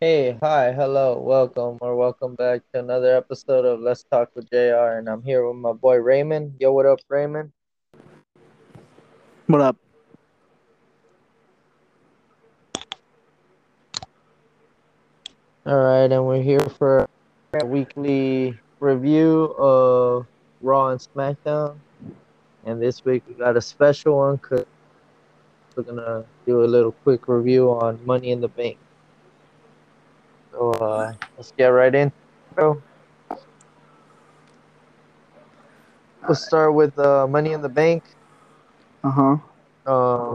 Hey, hi, hello, welcome or welcome back to another episode of Let's Talk with JR. And I'm here with my boy Raymond. Yo, what up, Raymond? What up? All right, and we're here for a weekly review of Raw and SmackDown. And this week we got a special one because we're going to do a little quick review on Money in the Bank. So uh, let's get right in, bro. We'll start with uh, Money in the Bank. Uh-huh. Uh,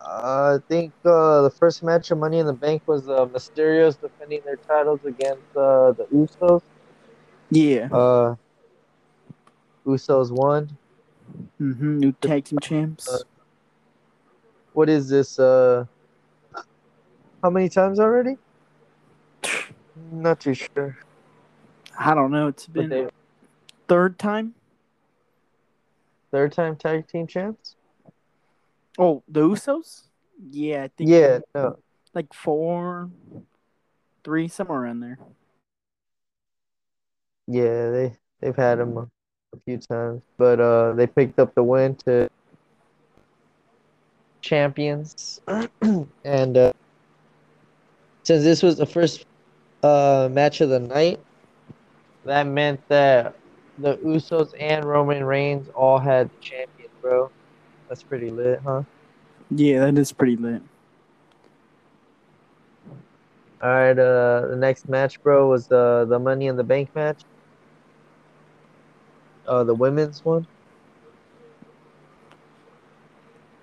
I think uh, the first match of Money in the Bank was uh, Mysterios defending their titles against uh, the Usos. Yeah. Uh, Usos won. Mm-hmm. New tag team champs. Uh, What is this? Uh, how many times already? Not too sure. I don't know. It's been they third time. third time tag team champs. Oh, the Usos. Yeah, I think. Yeah, no, Like four, three, somewhere around there. yeah, they they've had them a, a few times, but uh, they picked up the win to champions, and uh, since this was the first uh match of the night, that meant that the Usos and Roman Reigns all had the champion, bro. That's pretty lit, huh? Yeah, that is pretty lit. All right, uh, the next match, bro, was the the Money in the Bank match. Uh, the women's one.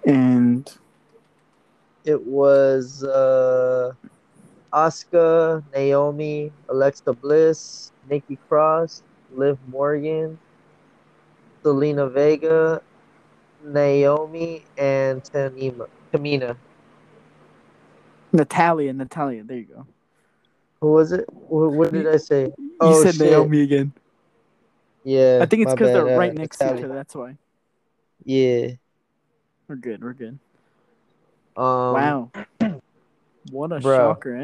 And It was uh, Asuka, Naomi, Alexa Bliss, Nikki Cross, Liv Morgan, Zelina Vega, Naomi, and Tamina. Tamina. Natalya, Natalya. There you go. Who was it? What, what did I say? You Oh, said shit. Naomi again. Yeah. I think it's because they're uh, right next to each other. That's why. Yeah. We're good. We're good. Um, wow. What a bro. shocker,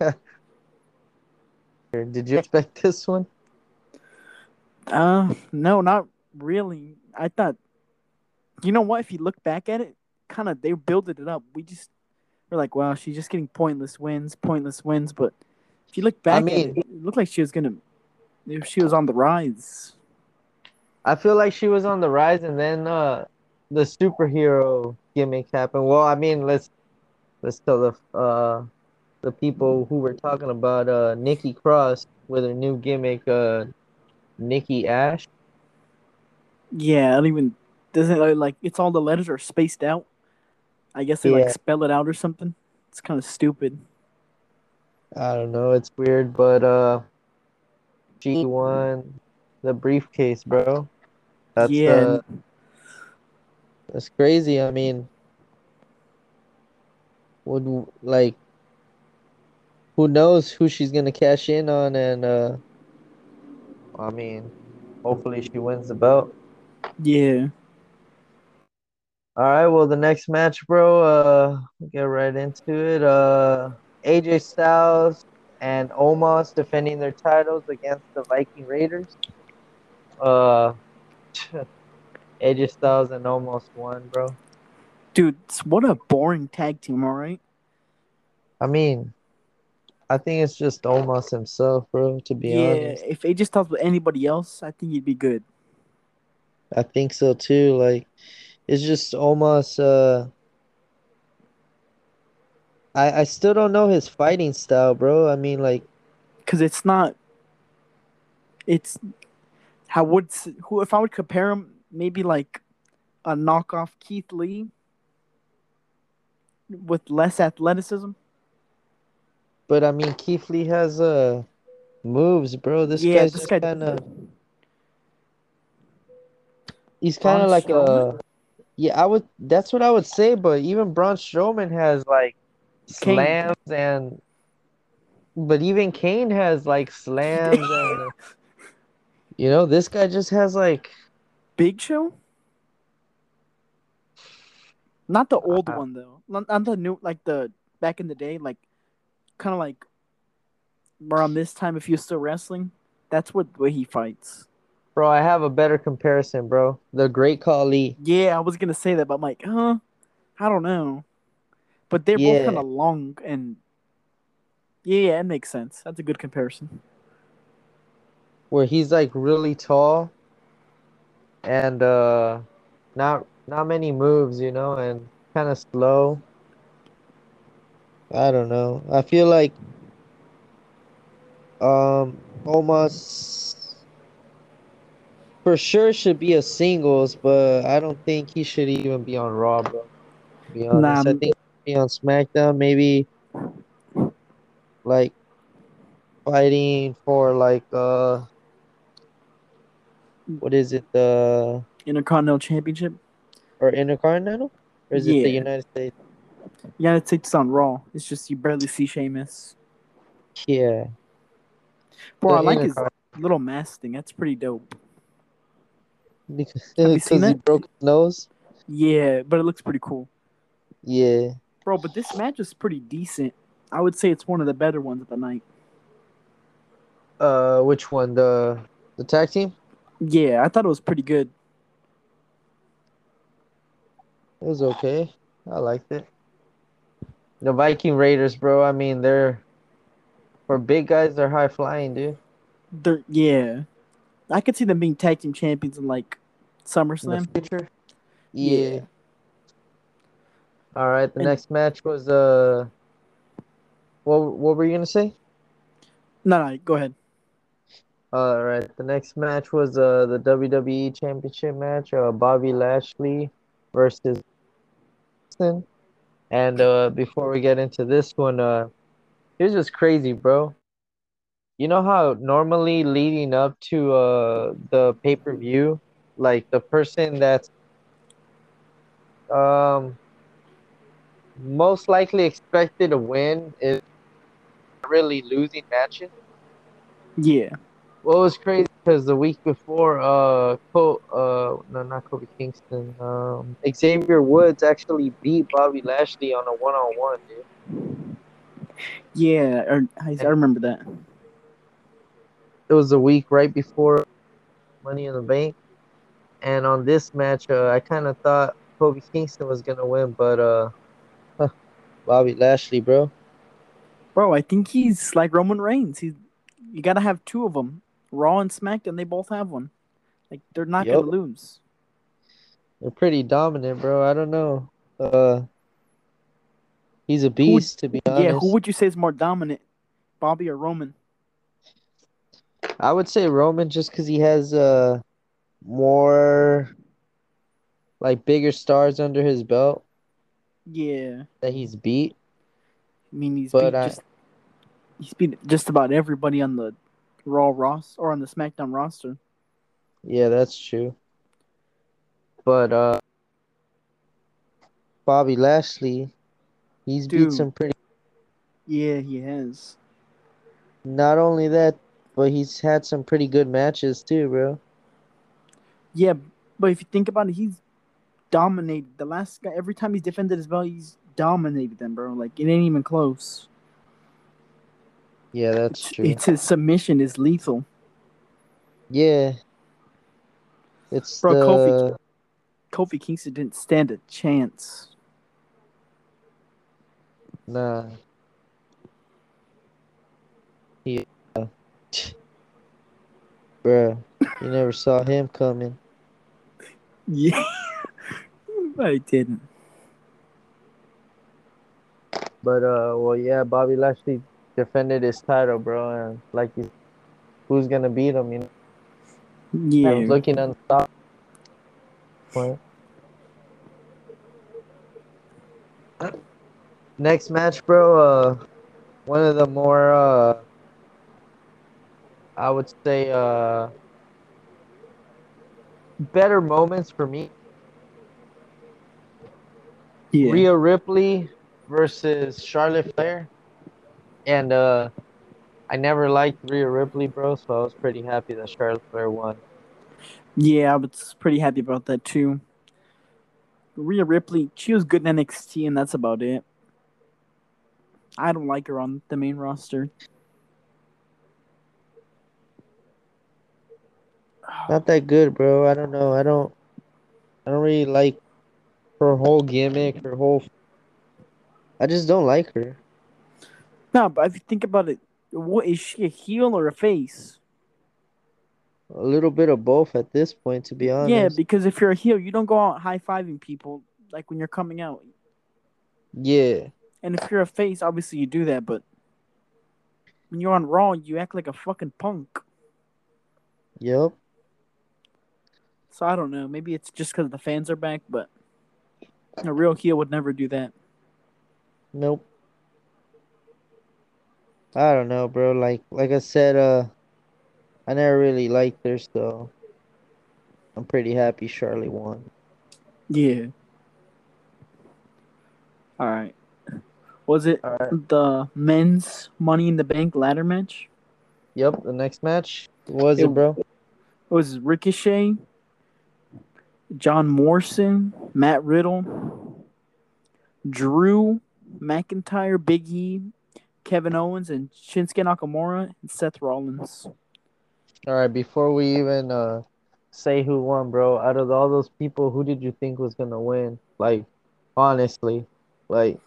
eh? Did you expect this one? Uh, no, not really. I thought, you know what? If you look back at it, kind of they builded it up. We just were like, wow, she's just getting pointless wins, pointless wins. But if you look back I mean- at it, it looked like she was gonna, if she was on the rise. I feel like she was on the rise, and then uh, the superhero gimmick happened. Well, I mean, let's let's tell the uh the people who we're talking about. Uh, Nikki Cross with her new gimmick. Uh, Nikki Ash. Yeah, I don't even doesn't uh, like it's all the letters are spaced out. I guess they Yeah. like spell it out or something. It's kind of stupid. I don't know. It's weird, but uh, she won the briefcase, bro. That's yeah, uh, that's crazy. I mean, would like, who knows who she's gonna cash in on, and uh, I mean, hopefully she wins the belt. yeah. All right, well, the next match, bro. Uh, we'll get right into it. Uh, AJ Styles and Omos defending their titles against the Viking Raiders. Uh, AJ Styles and Omos won, bro. Dude, it's- what a boring tag team. All right. I mean, I think it's just Omos himself, bro. To be yeah, honest, if AJ Styles with anybody else, I think he'd be good. I think so too. Like, it's just Omos. Uh, I I still don't know his fighting style, bro. I mean, like. because it's not. It's how would s- who if I would compare him maybe like a knockoff Keith Lee with less athleticism. But I mean, Keith Lee has uh moves, bro. This yeah, guy's this guy. kind of he's kind of like a yeah. I would that's what I would say. But even Braun Strowman has like Kane. slams and, but even Kane has like slams and you know this guy just has like Big Show. Not the old Uh, one though. Not, not the new like the back in the day, like kind of like around this time, if you're still wrestling, that's what way he fights. Bro, I have a better comparison, bro. The Great Khali. Yeah, I was gonna say that, but I'm like, huh? I don't know. But they're both kind of long and yeah, yeah, it makes sense. That's a good comparison. where he's like really tall and uh not not many moves, you know, and kind of slow. I don't know. I feel like um almost for sure should be a singles, but I don't think he should even be on Raw, bro. To be honest, Nah, I think he be on SmackDown, maybe like fighting for like uh what is it the Intercontinental Championship. Or Intercontinental or is it the United States? United States on Raw. It's just you barely see Sheamus. Yeah, Bro, I like his little mask thing. That's pretty dope. because Have you seen because he it? broke his nose. Yeah, but it looks pretty cool. Yeah, Bro, but this match is pretty decent. I would say it's one of the better ones of the night. uh, which one the the tag team? Yeah, I thought it was pretty good. It was okay. I liked it. The Viking Raiders, bro. I mean, they're for big guys. They're high flying, dude. They're, yeah, I could see them being tag team champions in like In SummerSlam. future. Yeah. Yeah. All right. The And- next match was uh. What what were you gonna say? No, no, go ahead. All right. The next match was uh the WWE Championship match. Uh, Bobby Lashley versus. And uh, before we get into this one, uh, here's what's crazy, bro. You know how normally leading up to uh the pay per view, like the person that's um most likely expected to win is really losing matches. Yeah, What was crazy because the week before, uh, Co- uh, no, not Kofi Kingston, um, Xavier Woods actually beat Bobby Lashley on a one-on-one, dude. yeah, or, I, I remember that. It was a week right before Money in the Bank, and on this match, uh, I kind of thought Kofi Kingston was gonna win, but uh, Bobby Lashley, bro. Bro, I think he's like Roman Reigns. He's you gotta have two of them, Raw and SmackDown. They both have one. Like they're not Yup. gonna lose. They're pretty dominant, bro. I don't know. Uh, he's a beast, to be honest. Yeah, who would you say is more dominant, Bobby or Roman? I would say Roman just because he has uh more like bigger stars under his belt Yeah, that he's beat. I mean he's But beat I- just he's beat just about everybody on the Raw roster or on the SmackDown roster. Yeah, that's true. But uh Bobby Lashley, he's beat some pretty Yeah, he has. not only that, but he's had some pretty good matches too, bro. Yeah, but if you think about it, he's dominated the last guy. Every time he's defended his belt, he's dominated them, bro. Like it ain't even close. Yeah, that's true. it's his submission is lethal. Yeah. It's Bro, the Kofi- Kofi Kingston didn't stand a chance. nah. Yeah. Bruh, you never saw him coming. Yeah, I didn't. But uh, well, yeah, Bobby Lashley defended his title, bro, and like, who's gonna beat him? You know, I Yeah, was looking unstoppable. Point. Next match, bro. Uh, one of the more uh, I would say uh, better moments for me. yeah. Rhea Ripley versus Charlotte Flair. And uh I never liked Rhea Ripley, bro, so I was pretty happy that Charlotte Flair won. Yeah, I was pretty happy about that too. Rhea Ripley, she was good in NXT, and that's about it. I don't like her on the main roster. Not that good, bro. I don't know. I don't. I don't really like her whole gimmick. Her whole. I just don't like her. No, but if you think about it, what is she a heel or a face? A little bit of both at this point, to be honest. Yeah, because if you're a heel, you don't go out high fiving people like when you're coming out. Yeah. And if you're a face, obviously you do that, but when you're on Raw, you act like a fucking punk. Yep. So I don't know. Maybe it's just because the fans are back, but a real heel would never do that. Nope. I don't know, bro. Like like I said, uh I never really liked her, so I'm pretty happy Charlie won. Yeah. All right. Was it right. the men's Money in the Bank ladder match? Yep, the next match. What was it, It- bro? It was Ricochet, John Morrison, Matt Riddle, Drew McIntyre, Big E, Kevin Owens, and Shinsuke Nakamura, and Seth Rollins. All right, before we even uh say who won, bro, out of all those people, who did you think was gonna win? Like, honestly, like,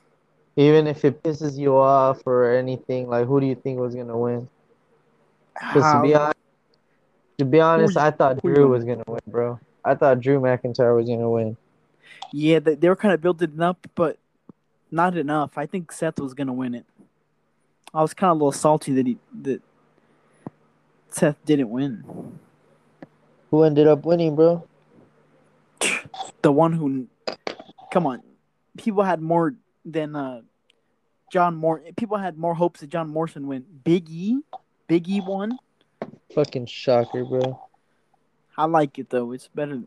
even if it pisses you off or anything, like, who do you think was gonna win? Because to be honest, to be honest, I thought Drew was gonna win, bro. I thought Drew McIntyre was gonna win. Yeah, they, they were kind of building up, but not enough. I think Seth was gonna win it. I was kind of a little salty that he that Seth didn't win. Who ended up winning, bro? The one who, come on, people had more than uh, John Mor. People had more hopes that John Morrison went. Big E, Big E won. Fucking shocker, bro. I like it though. It's better.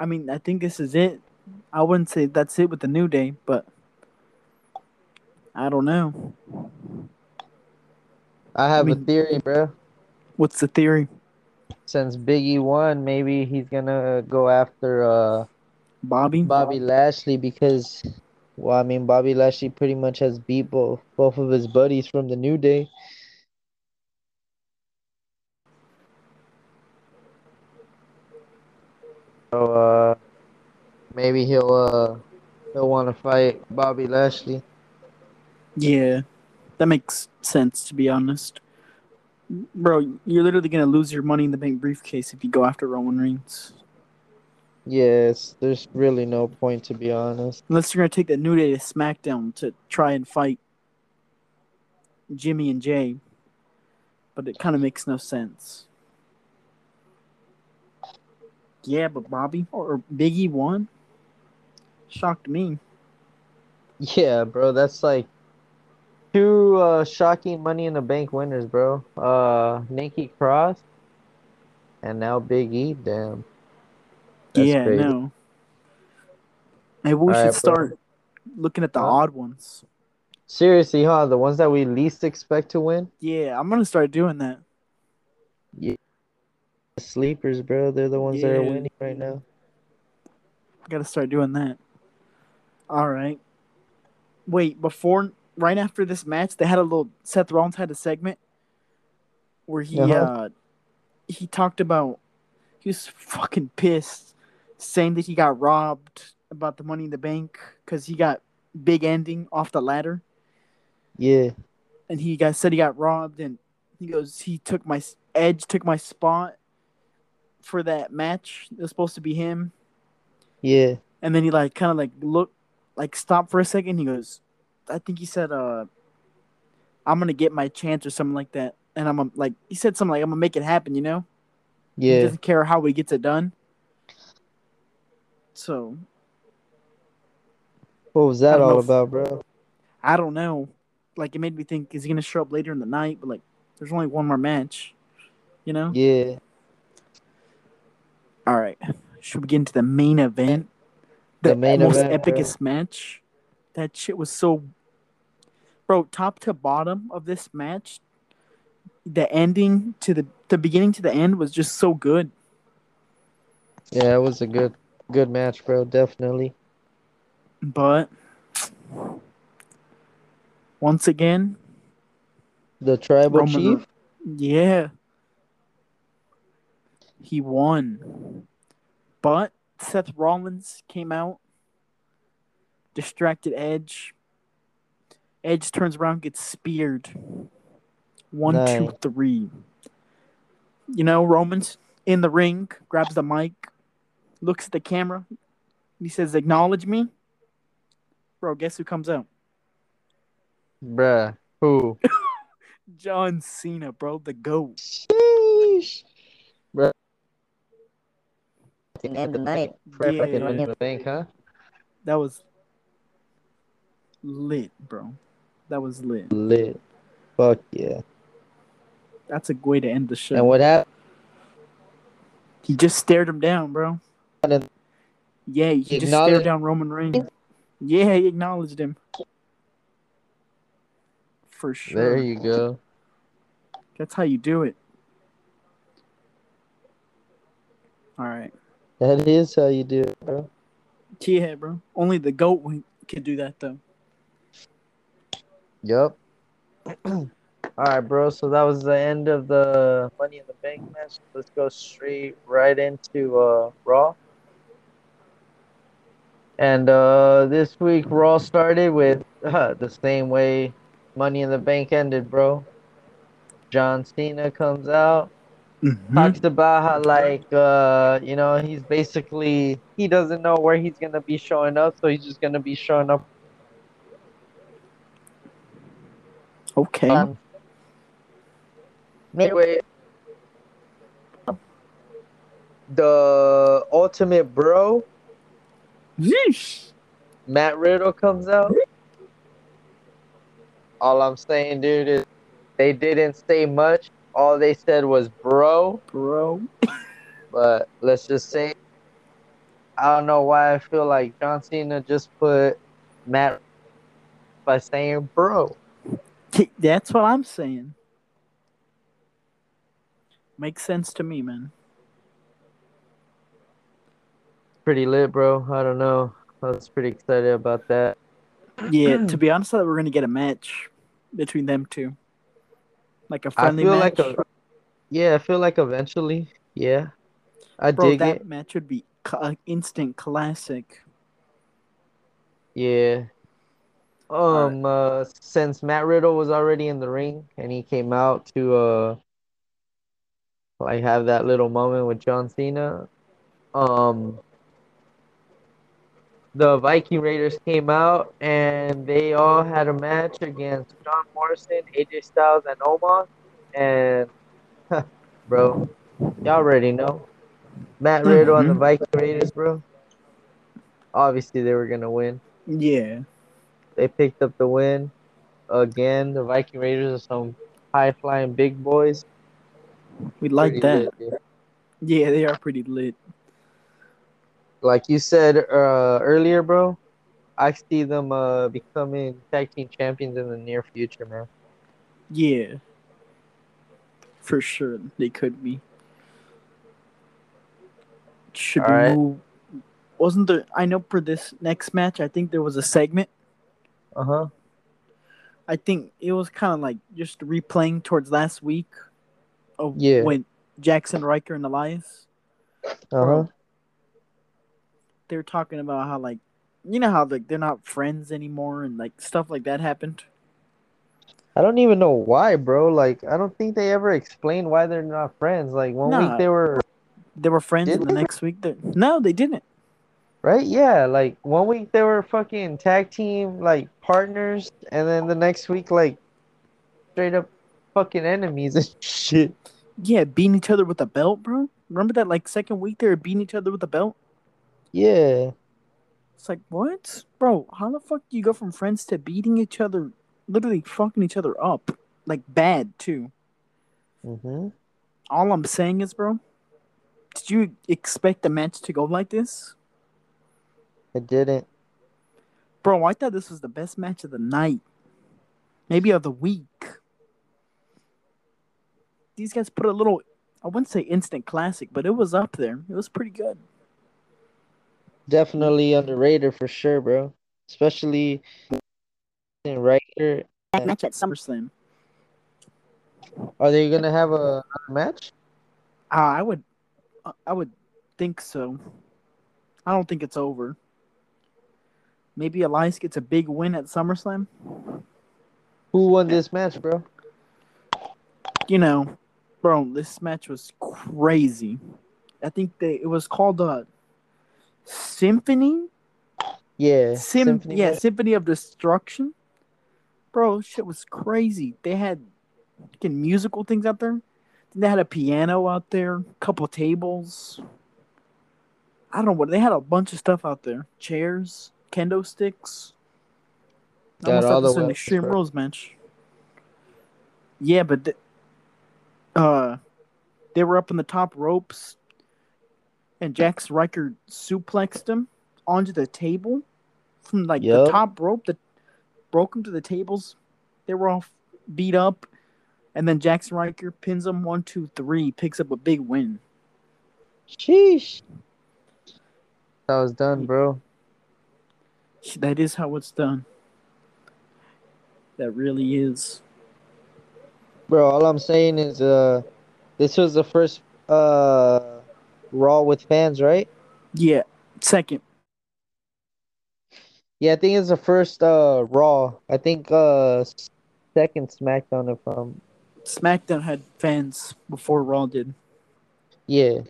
I mean, I think this is it. I wouldn't say that's it with the New Day, but I don't know. I have I a mean- theory, bro. What's the theory? Since Biggie won, maybe he's gonna go after uh Bobby? Bobby Lashley because, well, I mean, Bobby Lashley pretty much has beat both both of his buddies from the New Day. So uh, maybe he'll uh he'll want to fight Bobby Lashley. Yeah, that makes sense to be honest. Bro, you're literally gonna lose your money in the bank briefcase if you go after Roman Reigns. Yes, there's really no point to be honest. Unless you're gonna take the New Day to SmackDown to try and fight Jimmy and Jay. But it kind of makes no sense. Yeah, but Bobby or Biggie won? Shocked me. Yeah, bro, that's like two uh shocking Money in the Bank winners, bro. Uh, Nikki Cross and now Big E. Damn. That's yeah, crazy. no. Maybe we Alright, should bro. start looking at the Huh? odd ones. Seriously, huh? The ones that we least expect to win, Yeah, I'm gonna start doing that. Yeah. the sleepers, bro. They're the ones that are winning right now. I gotta start doing that. All right. Wait, before right after this match, they had a little Seth Rollins had a segment where he Uh-huh. uh he talked about he was fucking pissed, saying that he got robbed about the money in the bank because he got big ending off the ladder, Yeah, and he got said he got robbed, and he goes he took my Edge took my spot for that match. It was supposed to be him. yeah, And then he like kind of like look like stopped for a second. He goes, I think he said, uh, I'm gonna get my chance or something like that. And I'm like, he said something like, I'm gonna make it happen, you know? He yeah. doesn't care how he gets it done. So What was that know all about, bro? I don't know. Like, it made me think, is he gonna show up later in the night? But like, there's only one more match, you know? Yeah, All right. Should we get into the main event? The main most event, bro. epicest match. That shit was so. Bro, top to bottom of this match, the ending to the the beginning to the end was just so good. yeah. It was a good, good match, bro. Definitely. But Once again, The tribal Roman- chief. yeah. He won. But Seth Rollins came out, distracted Edge. Edge turns around, gets speared. One, two, three. You know, Roman's in the ring, grabs the mic, looks at the camera. He says, Acknowledge me. Bro, guess who comes out? Bruh. Who? John Cena, bro, the GOAT. Sheesh. to name the night. Fucking Yeah, the bank, huh? that was lit, bro. That was lit. Lit. Fuck yeah. That's a good way to end the show. And what happened? He just stared him down, bro. Yeah, he just stared down Roman Reigns. Yeah, he acknowledged him. For sure. There you go. That's how you do it. All right. That is how you do it, bro. Yeah, bro. Only the GOAT can do that, though. Yup. All right, bro. So that was the end of the Money in the Bank match. Let's go straight right into uh, Raw. And uh, this week, Raw started with uh, the same way Money in the Bank ended, bro. John Cena comes out, Mm-hmm. talks about how, like, uh, you know, he's basically, he doesn't know where he's going to be showing up, so he's just going to be showing up Okay. Um, on Midway. The ultimate bro, Yeesh. Matt Riddle comes out. All I'm saying, dude, is they didn't say much. All they said was bro, Bro. but let's just say I don't know why I feel like John Cena just put Matt by saying bro. That's what I'm saying. Makes sense to me, man. Pretty lit, bro. I don't know. I was pretty excited about that. Yeah, to be honest, I thought we were gonna get a match between them two, like a friendly I feel match. like a yeah, I feel like eventually, yeah, I Bro, dig that it. match would be an uh, instant classic. Yeah. Um, uh, since Matt Riddle was already in the ring and he came out to uh, like have that little moment with John Cena, um, the Viking Raiders came out and they all had a match against John Morrison, AJ Styles, and Omos, and bro, y'all already know Matt Riddle and the Mhm. Viking Raiders, bro. Obviously, they were gonna win. Yeah, They picked up the win again. The Viking Raiders are some high flying big boys. we like Pretty that. lit, dude. Yeah, they are pretty lit. Like you said uh, earlier, bro, I see them uh, becoming tag team champions in the near future, man. Yeah, for sure they could be. Should Alright. move? Wasn't there? I know for this next match, I think there was a segment. Uh huh. I think it was kind of like just replaying towards last week of Yeah. when Jaxson Ryker and Elias Uh huh. they were talking about how like you know how like they're not friends anymore and like stuff like that happened. I don't even know why, bro. Like, I don't think they ever explained why they're not friends. Like, one Nah. week they were, They were friends, and the next week they no, they didn't. Right? Yeah. Like, one week they were fucking tag team, like, partners. And then the next week, like, straight up fucking enemies and shit. Yeah, beating each other with a belt, bro. Remember that like second week they were beating each other with a belt? Yeah. It's like what, bro? How the fuck do you go from friends to beating each other, literally fucking each other up, like bad too? Mm-hmm. All I'm saying is, bro, did you expect the match to go like this, It didn't. bro? I thought this was the best match of the night, maybe of the week. These guys put a little, I wouldn't say instant classic, but it was up there. It was pretty good. Definitely underrated for sure, bro. Especially in Ryker that match at SummerSlam. Are they gonna have a match? Uh, I would, I would think so. I don't think it's over. Maybe Elias gets a big win at SummerSlam. Who won this match, bro? You know, bro, this match was crazy. I think they it was called uh, Symphony. Yeah. Sim- Symphony yeah, match. Symphony of Destruction. Bro, shit was crazy. They had fucking musical things out there. They had a piano out there, a couple tables. I don't know what they had a bunch of stuff out there. Chairs, kendo sticks. Got Almost all like the this an extreme rules match. Yeah, but th- uh, they were up in the top ropes, and Jax Ryker suplexed him onto the table from like Yup. the top rope that broke him to the tables. They were all beat up, and then Jaxson Ryker pins him one, two, three, picks up a big win. Sheesh. That was done, bro. That is how it's done. That really is. Bro, all I'm saying is uh this was the first uh Raw with fans, right? Yeah. Second. Yeah, I think it's the first uh Raw. I think uh second SmackDown if I'm SmackDown had fans before Raw did. yeah.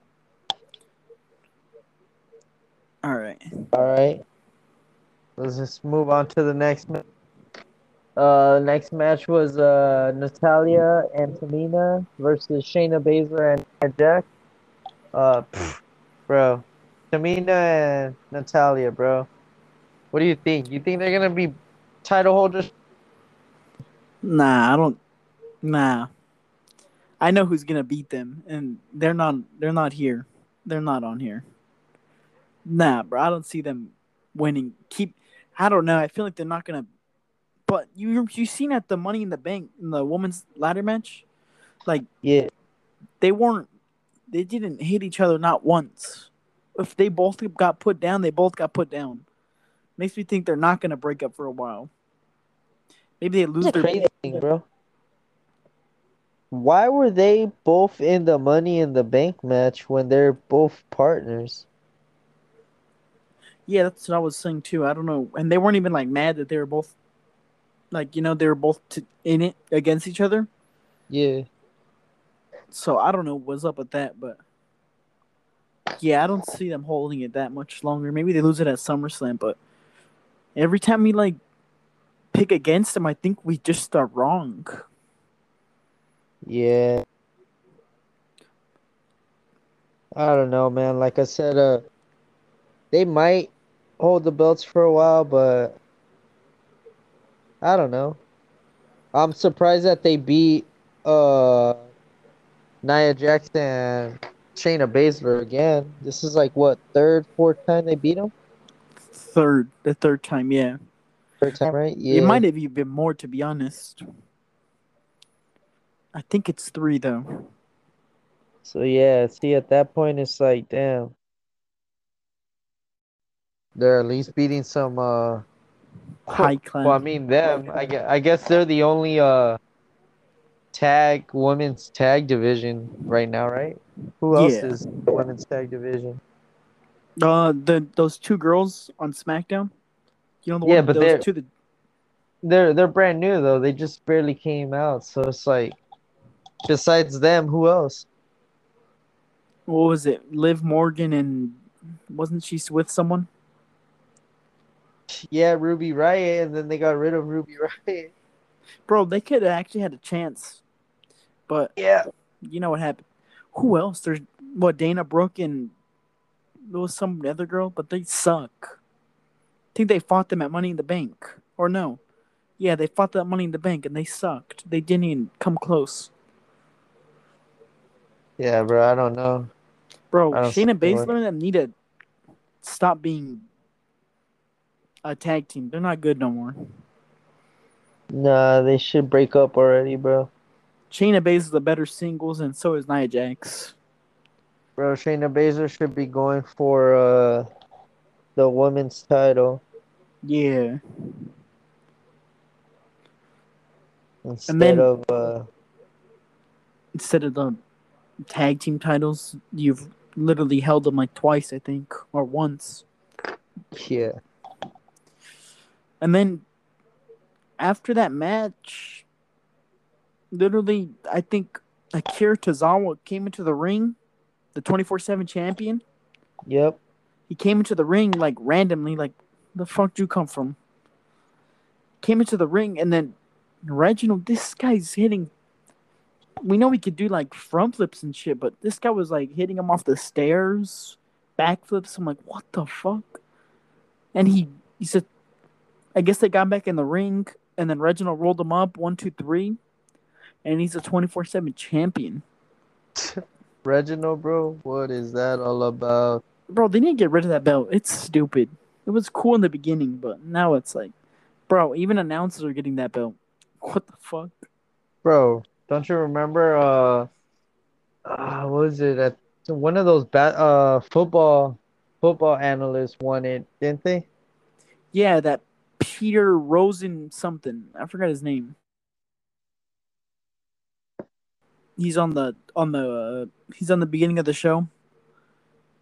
All right. All right. Let's just move on to the next. Uh, next match was uh Natalya and Tamina versus Shayna Baszler and Jax. Uh, pff, bro, Tamina and Natalya, bro. What do you think? You think they're gonna be title holders? Nah, I don't. Nah. I know who's gonna beat them, and they're not. They're not here. They're not on here. Nah, bro. I don't see them winning. Keep. I don't know. I feel like they're not gonna. But you you seen at the Money in the Bank in the women's ladder match, like Yeah, they weren't. They didn't hit each other not once. If they both got put down, they both got put down. Makes me think they're not gonna break up for a while. Maybe they lose a their crazy thing, bro. Why were they both in the Money in the Bank match when they're both partners? Yeah, that's what I was saying too. I don't know, and they weren't even like mad that they were both, like you know, they were both t- in it against each other. Yeah. So I don't know what's up with that, but yeah, I don't see them holding it that much longer. Maybe they lose it at SummerSlam, but every time we like pick against them, I think we just are wrong. Yeah. I don't know, man. Like I said, uh, they might hold the belts for a while, but I don't know. I'm surprised that they beat uh Nia Jackson and Shayna Baszler again. This is like what third, fourth time they beat them? Third, the third time, yeah. Third time, right? Yeah. It might have even been more, to be honest. I think it's three though. So yeah, see at that point it's like damn. They're at least beating some uh High class. well I mean them. I guess, I guess they're the only uh tag women's tag division right now, right? Who else Yeah. is the women's tag division? Uh, the those two girls on SmackDown. You know the Yeah, one, but those they're- two. The, They're they're brand new though. They just barely came out, so it's like besides them, who else? what was it? Liv Morgan and wasn't she with someone? Yeah, Ruby Riott, and then they got rid of Ruby Riott. Bro, they could have actually had a chance, but Yeah. you know what happened. Who else? There's what Dana Brooke and there was some other girl, but they suck. I think they fought them at Money in the Bank, or no? Yeah, they fought that Money in the Bank and they sucked. They didn't even come close. Yeah, bro, I don't know. Bro, I don't Shayna. Baszler and them need to stop being a tag team. They're not good no more. Nah, they should break up already, bro. Shayna Baszler's the better singles, and so is Nia Jax. Bro, Shayna Baszler should be going for uh the women's title. Yeah. instead then- of uh, Instead of the tag team titles, you've literally held them like twice, I think, or once. yeah. And then after that match, literally, I think Akira Tozawa came into the ring, the 24 7 champion. Yep. He came into the ring like randomly, like, the fuck do you come from? Came into the ring, and then Reginald, this guy's hitting. We know he could do like front flips and shit, but this guy was like hitting him off the stairs, backflips. I'm like, what the fuck? And he he said, I guess they got back in the ring, and then Reginald rolled him up one, two, three, and he's a 24 7 champion. Reginald, bro, what is that all about? Bro, they need to get rid of that belt. It's stupid. It was cool in the beginning, but now it's like, bro, even announcers are getting that belt. What the fuck? Bro, don't you remember uh uh what was it at one of those bat uh football football analysts won it, didn't they? Yeah, that Peter Rosen something. I forgot his name. He's on the on the uh, he's on the beginning of the show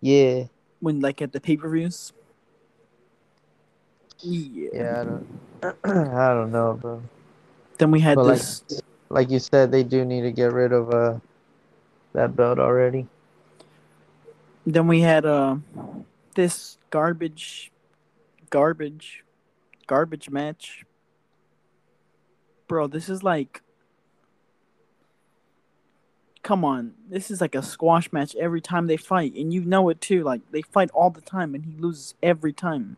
Yeah. when like at the pay per views. Yeah. Yeah, I don't I don't know, bro. Then we had But, like- this. Like you said, they do need to get rid of uh that belt already. Then we had uh this garbage, garbage, garbage match. Bro, this is like. Come on, this is like a squash match every time they fight, and you know it too. Like they fight all the time, and he loses every time.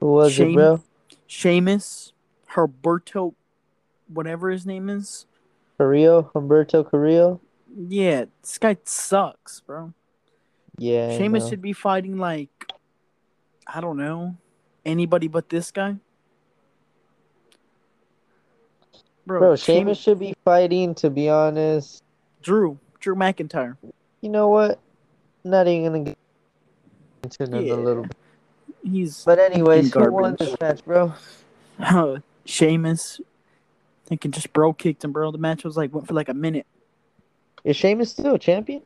Who was Shane? it, bro? Sheamus, Herberto, whatever his name is. Carrillo, Humberto Carrillo? Yeah, this guy sucks, bro. Yeah. Sheamus should be fighting like I don't know anybody but this guy. Bro, Bro, Sheamus, should be fighting, to be honest. Drew, Drew McIntyre. You know what? Not even gonna get into Yeah. a little bit. He's But anyways, who won this match, bro? uh, Sheamus. Thinking just bro kicked him, bro. The match was like went for like a minute. Is Sheamus still a champion?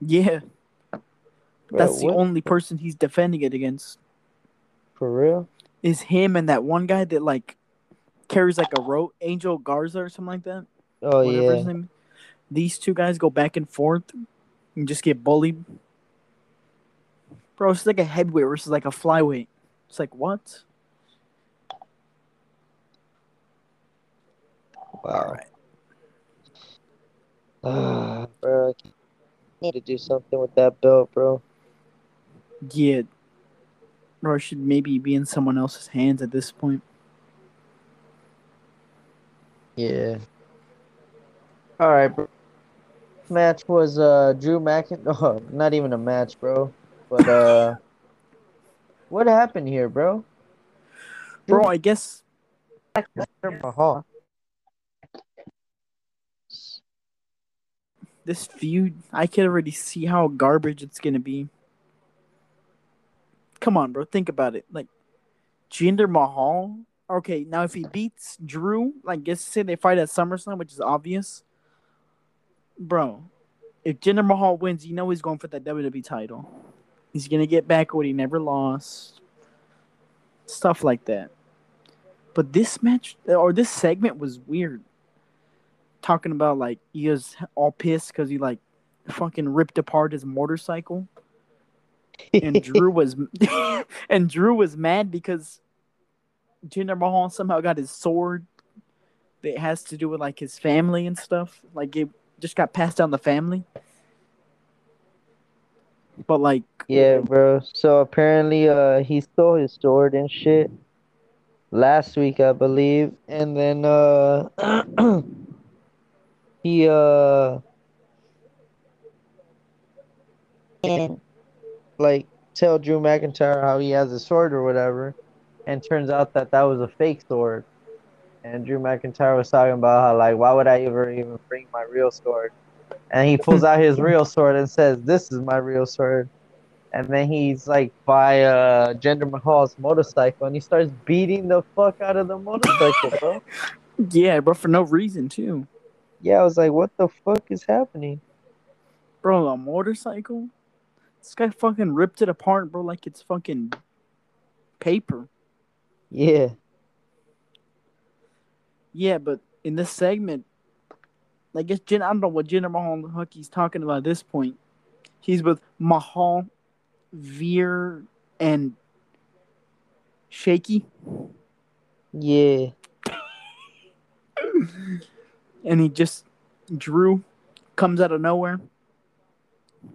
Yeah, Bro, that's the what? only person he's defending it against. For real? Is him and that one guy that like carries like a rope, Angel Garza or something like that. Oh whatever yeah. These two guys go back and forth and just get bullied. Bro, it's like a heavyweight versus like a flyweight. It's like what? Wow. Ah, bro, I need to do something with that belt, bro. Yeah. Or should maybe be in someone else's hands at this point. Yeah. All right, bro. Match was uh Drew McIntyre. Oh, not even a match, bro. But uh, what happened here, bro? Bro, I guess this feud, I can already see how garbage it's gonna be. Come on, bro, think about it. Like Jinder Mahal. Okay, now if he beats Drew, like guess say they fight at SummerSlam, which is obvious. Bro, if Jinder Mahal wins, you know he's going for that WWE title. He's gonna get back what he never lost. Stuff like that. But this match or this segment was weird. Talking about like he was all pissed because he like fucking ripped apart his motorcycle and Drew was and Drew was mad because Jinder Mahal somehow got his sword that has to do with like his family and stuff. Like it just got passed down the family. But like Yeah, bro. So apparently, uh, he stole his sword and shit last week, I believe, and then uh, he uh, And like tell Drew McIntyre how he has a sword or whatever, and turns out that that was a fake sword. And Drew McIntyre was talking about how like, why would I ever even bring my real sword? And he pulls out his real sword and says, "This is my real sword." and then he's like by uh Jinder Mahal's motorcycle, and he starts beating the fuck out of the motorcycle, bro. Yeah, bro, for no reason too. Yeah, I was like, what the fuck is happening? Bro, a motorcycle? This guy fucking ripped it apart, bro, like it's fucking paper. Yeah, Yeah, but in this segment, I guess Jin, I don't know what Jinder Mahal Hucky's talking about at this point. He's with Mahal, Veer, and Shanky, yeah, and he just Drew comes out of nowhere,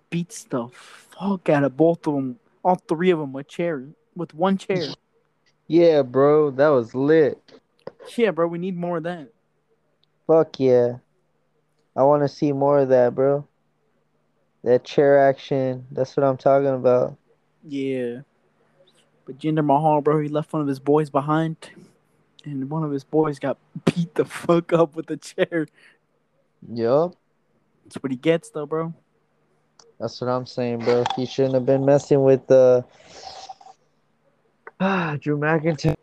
beats the fuck out of both of them, all three of them with chairs, with one chair. yeah, bro. That was lit. yeah, bro, we need more of that. Fuck yeah. I want to see more of that, bro. That chair action. That's what I'm talking about. Yeah. But Jinder Mahal, bro, he left one of his boys behind, and one of his boys got beat the fuck up with a chair. Yup. That's what he gets, though, bro. That's what I'm saying, bro. He shouldn't have been messing with the uh, Drew McIntyre.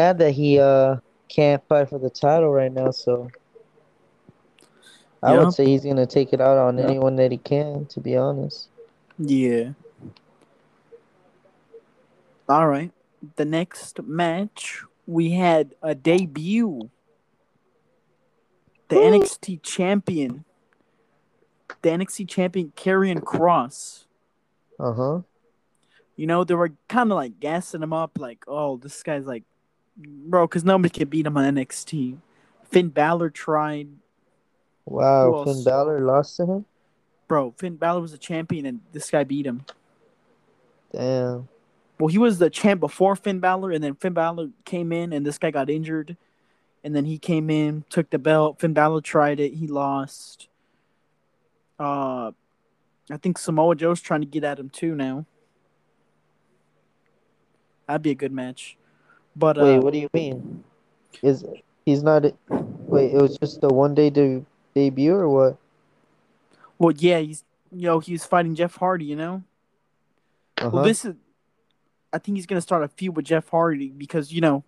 Sad that he uh can't fight for the title right now, so I Yup. would say he's gonna take it out on Yup. anyone that he can, to be honest. Yeah. All right. The next match, we had a debut. The Woo. NXT champion, the NXT champion, Karrion Kross. Uh huh. You know, they were kind of like gassing him up, like, oh, this guy's like, bro, because nobody can beat him on NXT. Finn Balor tried. Wow. Finn Balor lost to him. Bro, Finn Balor was a champion, and this guy beat him. Damn. Well, he was the champ before Finn Balor, and then Finn Balor came in, and this guy got injured, and then he came in, took the belt. Finn Balor tried it, he lost. Uh, I think Samoa Joe's trying to get at him too now. That'd be a good match. But uh, Wait, what do you mean? Is he's not? Wait, it was just a one day de- debut or what? well, yeah, he's you know he's fighting Jeff Hardy. You know, Uh-huh. well this is. I think he's gonna start a feud with Jeff Hardy because you know,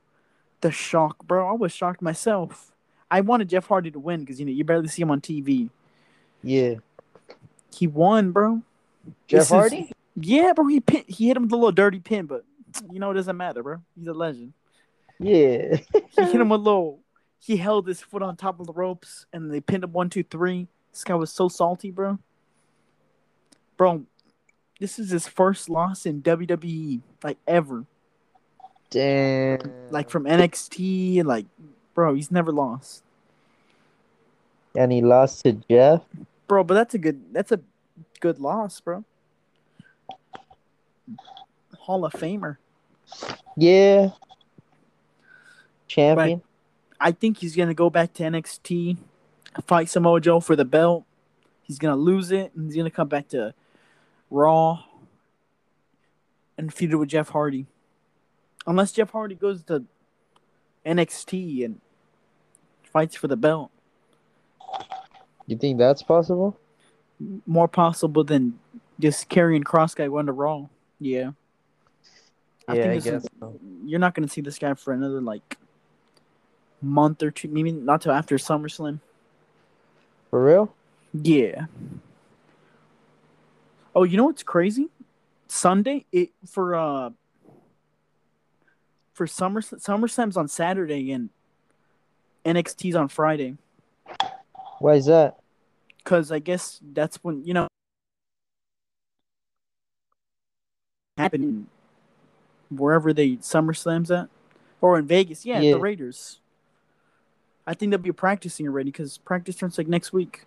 the shock, bro. I was shocked myself. I wanted Jeff Hardy to win because you know you barely see him on TV. yeah, He won, bro. Jeff This is- Hardy. Yeah, bro. He pin, he hit him with a little dirty pin, but you know it doesn't matter, bro. He's a legend. Yeah. He hit him with a little. He held his foot on top of the ropes, and they pinned him one, two, three. This guy was so salty, bro. Bro, this is his first loss in WWE, like ever. Damn. Like from NXT, like, bro, he's never lost, and he lost to Jeff. Bro. But that's a good. That's a good loss, bro. Hall of Famer. Yeah. Champion. I think he's gonna go back to NXT, fight Samoa Joe for the belt. He's gonna lose it, and he's gonna come back to Raw and feud it with Jeff Hardy. Unless Jeff Hardy goes to NXT and fights for the belt, You think that's possible? more possible than just Karrion Kross guy going to Raw. Yeah, I yeah, think I this is- guess so. you're not gonna see this guy for another like month or two, maybe not till after SummerSlam. For real? Yeah. Oh, you know what's crazy? Sunday it for uh for Summer SummerSlam's on Saturday and NXT's on Friday Why is that? because I guess that's when you know happening wherever they SummerSlam's at or in Vegas. Yeah, Yeah. the Raiders. I think they'll be practicing already because practice starts like next week.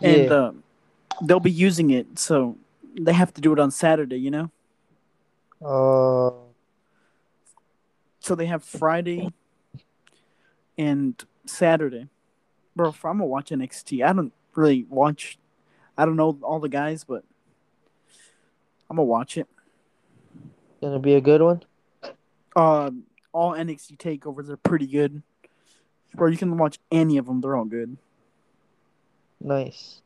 and Yeah. uh, they'll be using it, so they have to do it on Saturday, you know. Uh, So they have Friday and Saturday. Bro, if I'm gonna watch NXT. I don't really watch. I don't know all the guys, but I'm gonna watch it. gonna be a good one. Um, all NXT takeovers are pretty good. Bro, you can watch any of them; they're all good. Nice.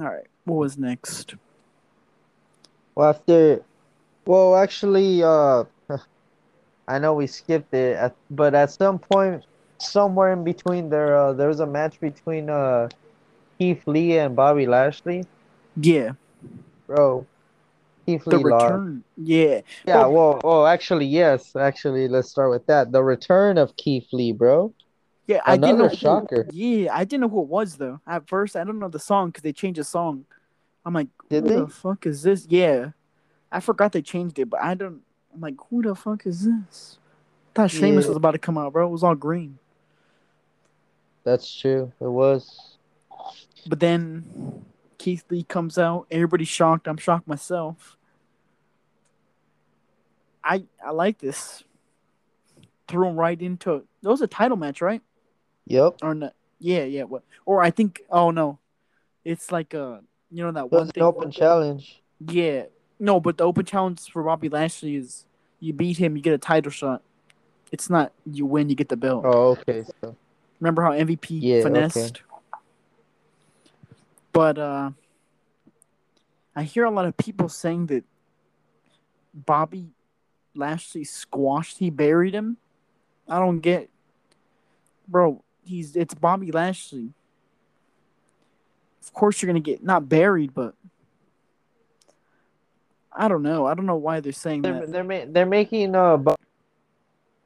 All right, what was next? Well, after, well, actually, uh, I know we skipped it, but at some point, somewhere in between there, uh, there was a match between uh, Keith Lee and Bobby Lashley. Yeah, Bro, Keith the Lee lost. return. Yeah, Yeah, Well- well, oh, actually, yes, actually, let's start with that. The return of Keith Lee, bro. yeah. I didn't know. Another who- shocker. yeah, I didn't know who it was though. At first, I don't know the song because they changed the song. I'm like, Did who they? the fuck is this? Yeah, I forgot they changed it, but I don't. I'm like, who the fuck is this? I thought Sheamus Yeah. was about to come out, bro. It was all green. That's true. It was. But then Keith Lee comes out. Everybody's shocked. I'm shocked myself. I I like this. Threw him right into it. That was a title match, right? Yep. Or not? Yeah, yeah. What? Or I think. Oh no, it's like a you know that It one was an thing. open challenge. Yeah. No, but the open challenge for Bobby Lashley is you beat him, you get a title shot. It's not you win, you get the belt. Oh, okay. So Remember how MVP Yeah, finessed? But uh I hear a lot of people saying that Bobby Lashley squashed, he buried him. I don't get Bro, he's it's Bobby Lashley. Of course you're gonna get not buried, but I don't know. I don't know why they're saying they're that. they're, ma- they're making uh bu-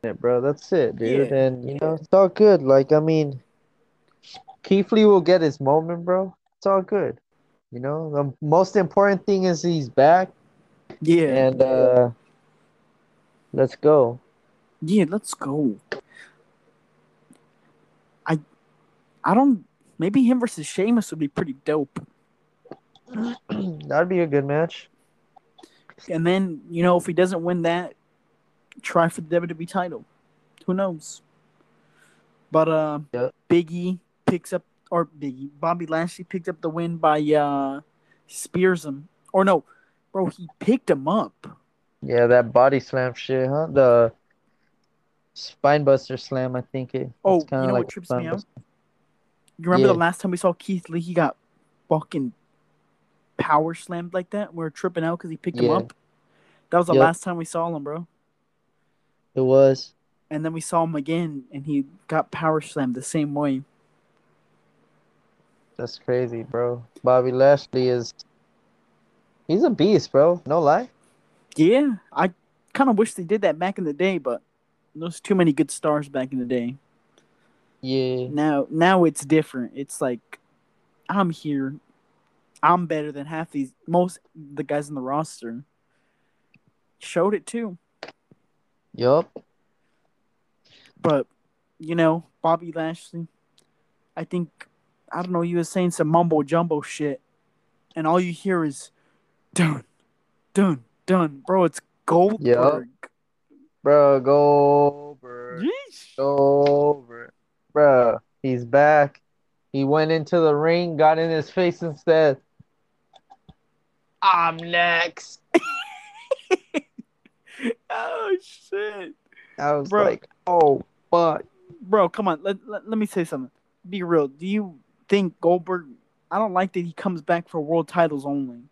it, bro. That's it, dude. Yeah. And you know, it's all good. Like I mean, Keith Lee will get his moment, bro. It's all good. You know, the most important thing is he's back, Yeah. and uh, let's go. Yeah, let's go. I I don't maybe him versus Sheamus would be pretty dope. That'd be a good match. And then, you know, if he doesn't win that, try for the WWE title. Who knows? But uh Yeah. Biggie picks up or Biggie, Bobby Lashley picked up the win by uh spears him. Or no, bro, he picked him up. Yeah, that body slam shit, huh? The spinebuster slam, I think it. Oh, you know like what trips me out? You remember the last time we saw Keith Lee? He got fucking power slammed like that. We were tripping out because he picked him up. That was the Yep. last time we saw him, bro. It was. And then we saw him again, and he got power slammed the same way. That's crazy, bro. Bobby Lashley is. He's a beast, bro. No lie. Yeah, I kind of wish they did that back in the day, but there's too many good stars back in the day. Yeah. Now, now it's different. It's like I'm here. I'm better than half these most the guys in the roster. Showed it too. Yup. But you know, Bobby Lashley, I think I don't know, he was saying some mumbo jumbo shit, and all you hear is done, done, done, bro. It's Goldberg. Bro, Goldberg. Yeesh. Goldberg. Bro, he's back. He went into the ring, got in his face, and said, I'm next. Oh shit, I was Bro. like, oh, fuck. bro, come on. Let, let let me say something. Be real. Do you think Goldberg? I don't like that he comes back for world titles only.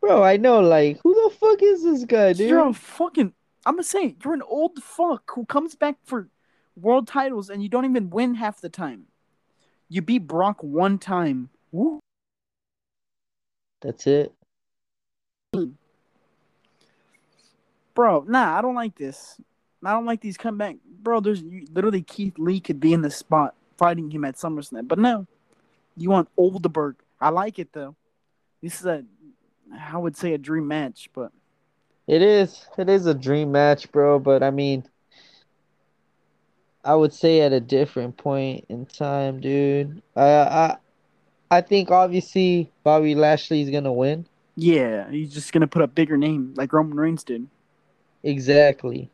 Bro, I know, like, who the fuck is this guy, dude? You're a fucking. I'm gonna say you're an old fuck who comes back for world titles and you don't even win half the time. You beat Brock one time. Woo. That's it. Hmm. Bro, nah, I don't like this. I don't like these comeback. Bro, there's literally Keith Lee could be in the spot fighting him at SummerSlam, but no, you want Oldenburg. I like it though. This is a, I would say a dream match, but It is. It is a dream match, bro. But I mean, I would say at a different point in time, dude. I I I think obviously Bobby Lashley's gonna win. yeah, he's just gonna put a bigger name like Roman Reigns did. Exactly.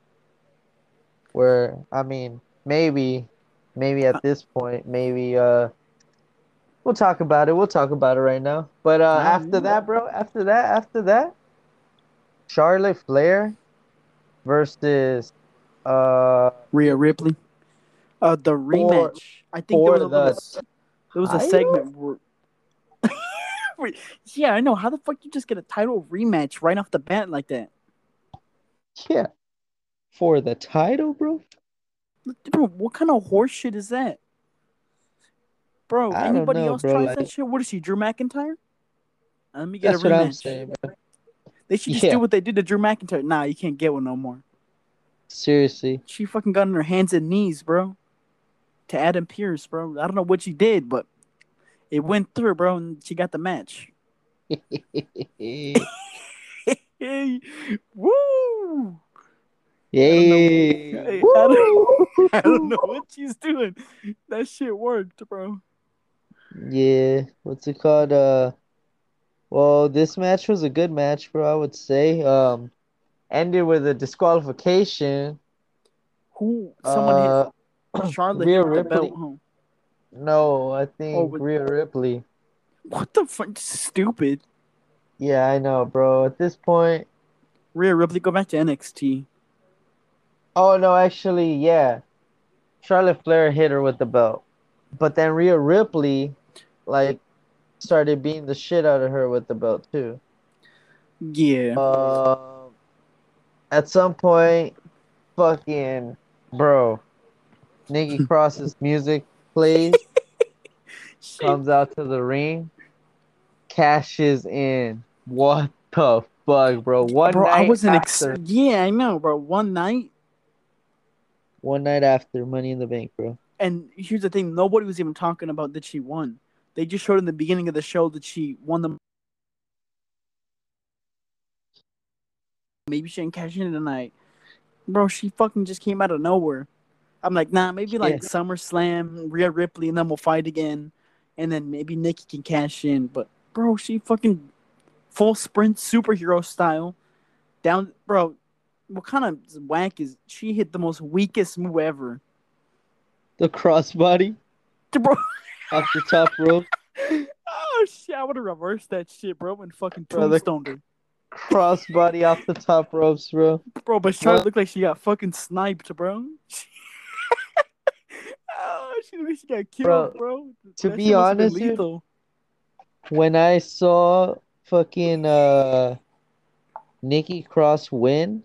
Where I mean, maybe, maybe at this point, maybe uh, we'll talk about it. We'll talk about it right now. But uh, after that, bro, after that, after that, Charlotte Flair versus uh. Rhea Ripley. Uh, the rematch. I think there was a the there was a segment where yeah, I know. How the fuck you just get a title rematch right off the bat like that? Yeah. For the title, bro? Bro, what kind of horse shit is that? Bro, I don't anybody know, else bro, tries like- that shit? What is she, Drew McIntyre? Uh, let me get That's a what I'm rematch. saying, bro. They should just Yeah. do what they did to Drew McIntyre. Nah, you can't get one no more. Seriously. She fucking got on her hands and knees, bro. To Adam Pearce, bro. I don't know what she did, but it went through, bro, and she got the match. Hey, woo! Yay! I don't- I don't know what she's doing. That shit worked, bro. Yeah, what's it called? Uh, well, this match was a good match, bro. I would say. Um, ended with a disqualification. Who? Someone uh, hit Charlotte Rhea the belt, No, I think with- Rhea Ripley. What the fuck? Stupid. Yeah, I know, bro. At this point, Rhea Ripley, go back to NXT. oh no, actually, yeah, Charlotte Flair hit her with the belt, but then Rhea Ripley, like, started beating the shit out of her with the belt too. Yeah. Uh, at some point, fucking bro, Nikki Cross's music plays, comes out to the ring, cashes in. What the fuck, bro? One bro, night I wasn't. Ex- after, yeah, I know, bro. One night, one night after Money in the Bank, bro. and here's the thing: nobody was even talking about that she won. They just showed in the beginning of the show that she won the. Maybe she didn't cash in tonight, bro. She fucking just came out of nowhere. I'm like, nah, maybe like Yeah. SummerSlam, Rhea Ripley, and then we'll fight again, and then maybe Nikki can cash in. But bro, she fucking full sprint superhero style down, bro. What kind of whack is she hit the most weakest move ever, The crossbody bro? off the top rope. Oh shit! I would have reversed that shit, bro, and fucking tombstoned her, Crossbody off the top ropes, bro. bro. But What? looked like she got fucking sniped, bro. oh, she she got killed, Bro, bro. to That be shit must've been honest, dude. When I saw fucking uh Nikki Cross win,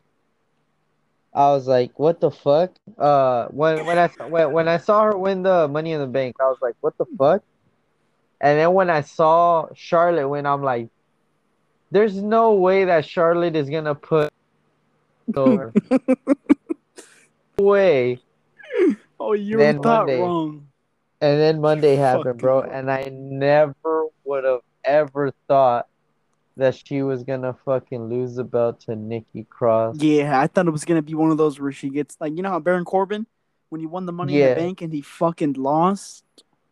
I was like, "What the fuck?" Uh, when when I when when I saw her win the Money in the Bank, I was like, "What the fuck?" And then when I saw Charlotte win, I'm like, "There's no way that Charlotte is gonna put over." way. oh, you then thought Monday. wrong. And then Monday happened, Fucking bro, Lord. and I never would have ever thought that she was gonna fucking lose the belt to Nikki Cross. Yeah, I thought it was gonna be one of those where she gets like you know how Baron Corbin when he won the Money in the Bank and he fucking lost.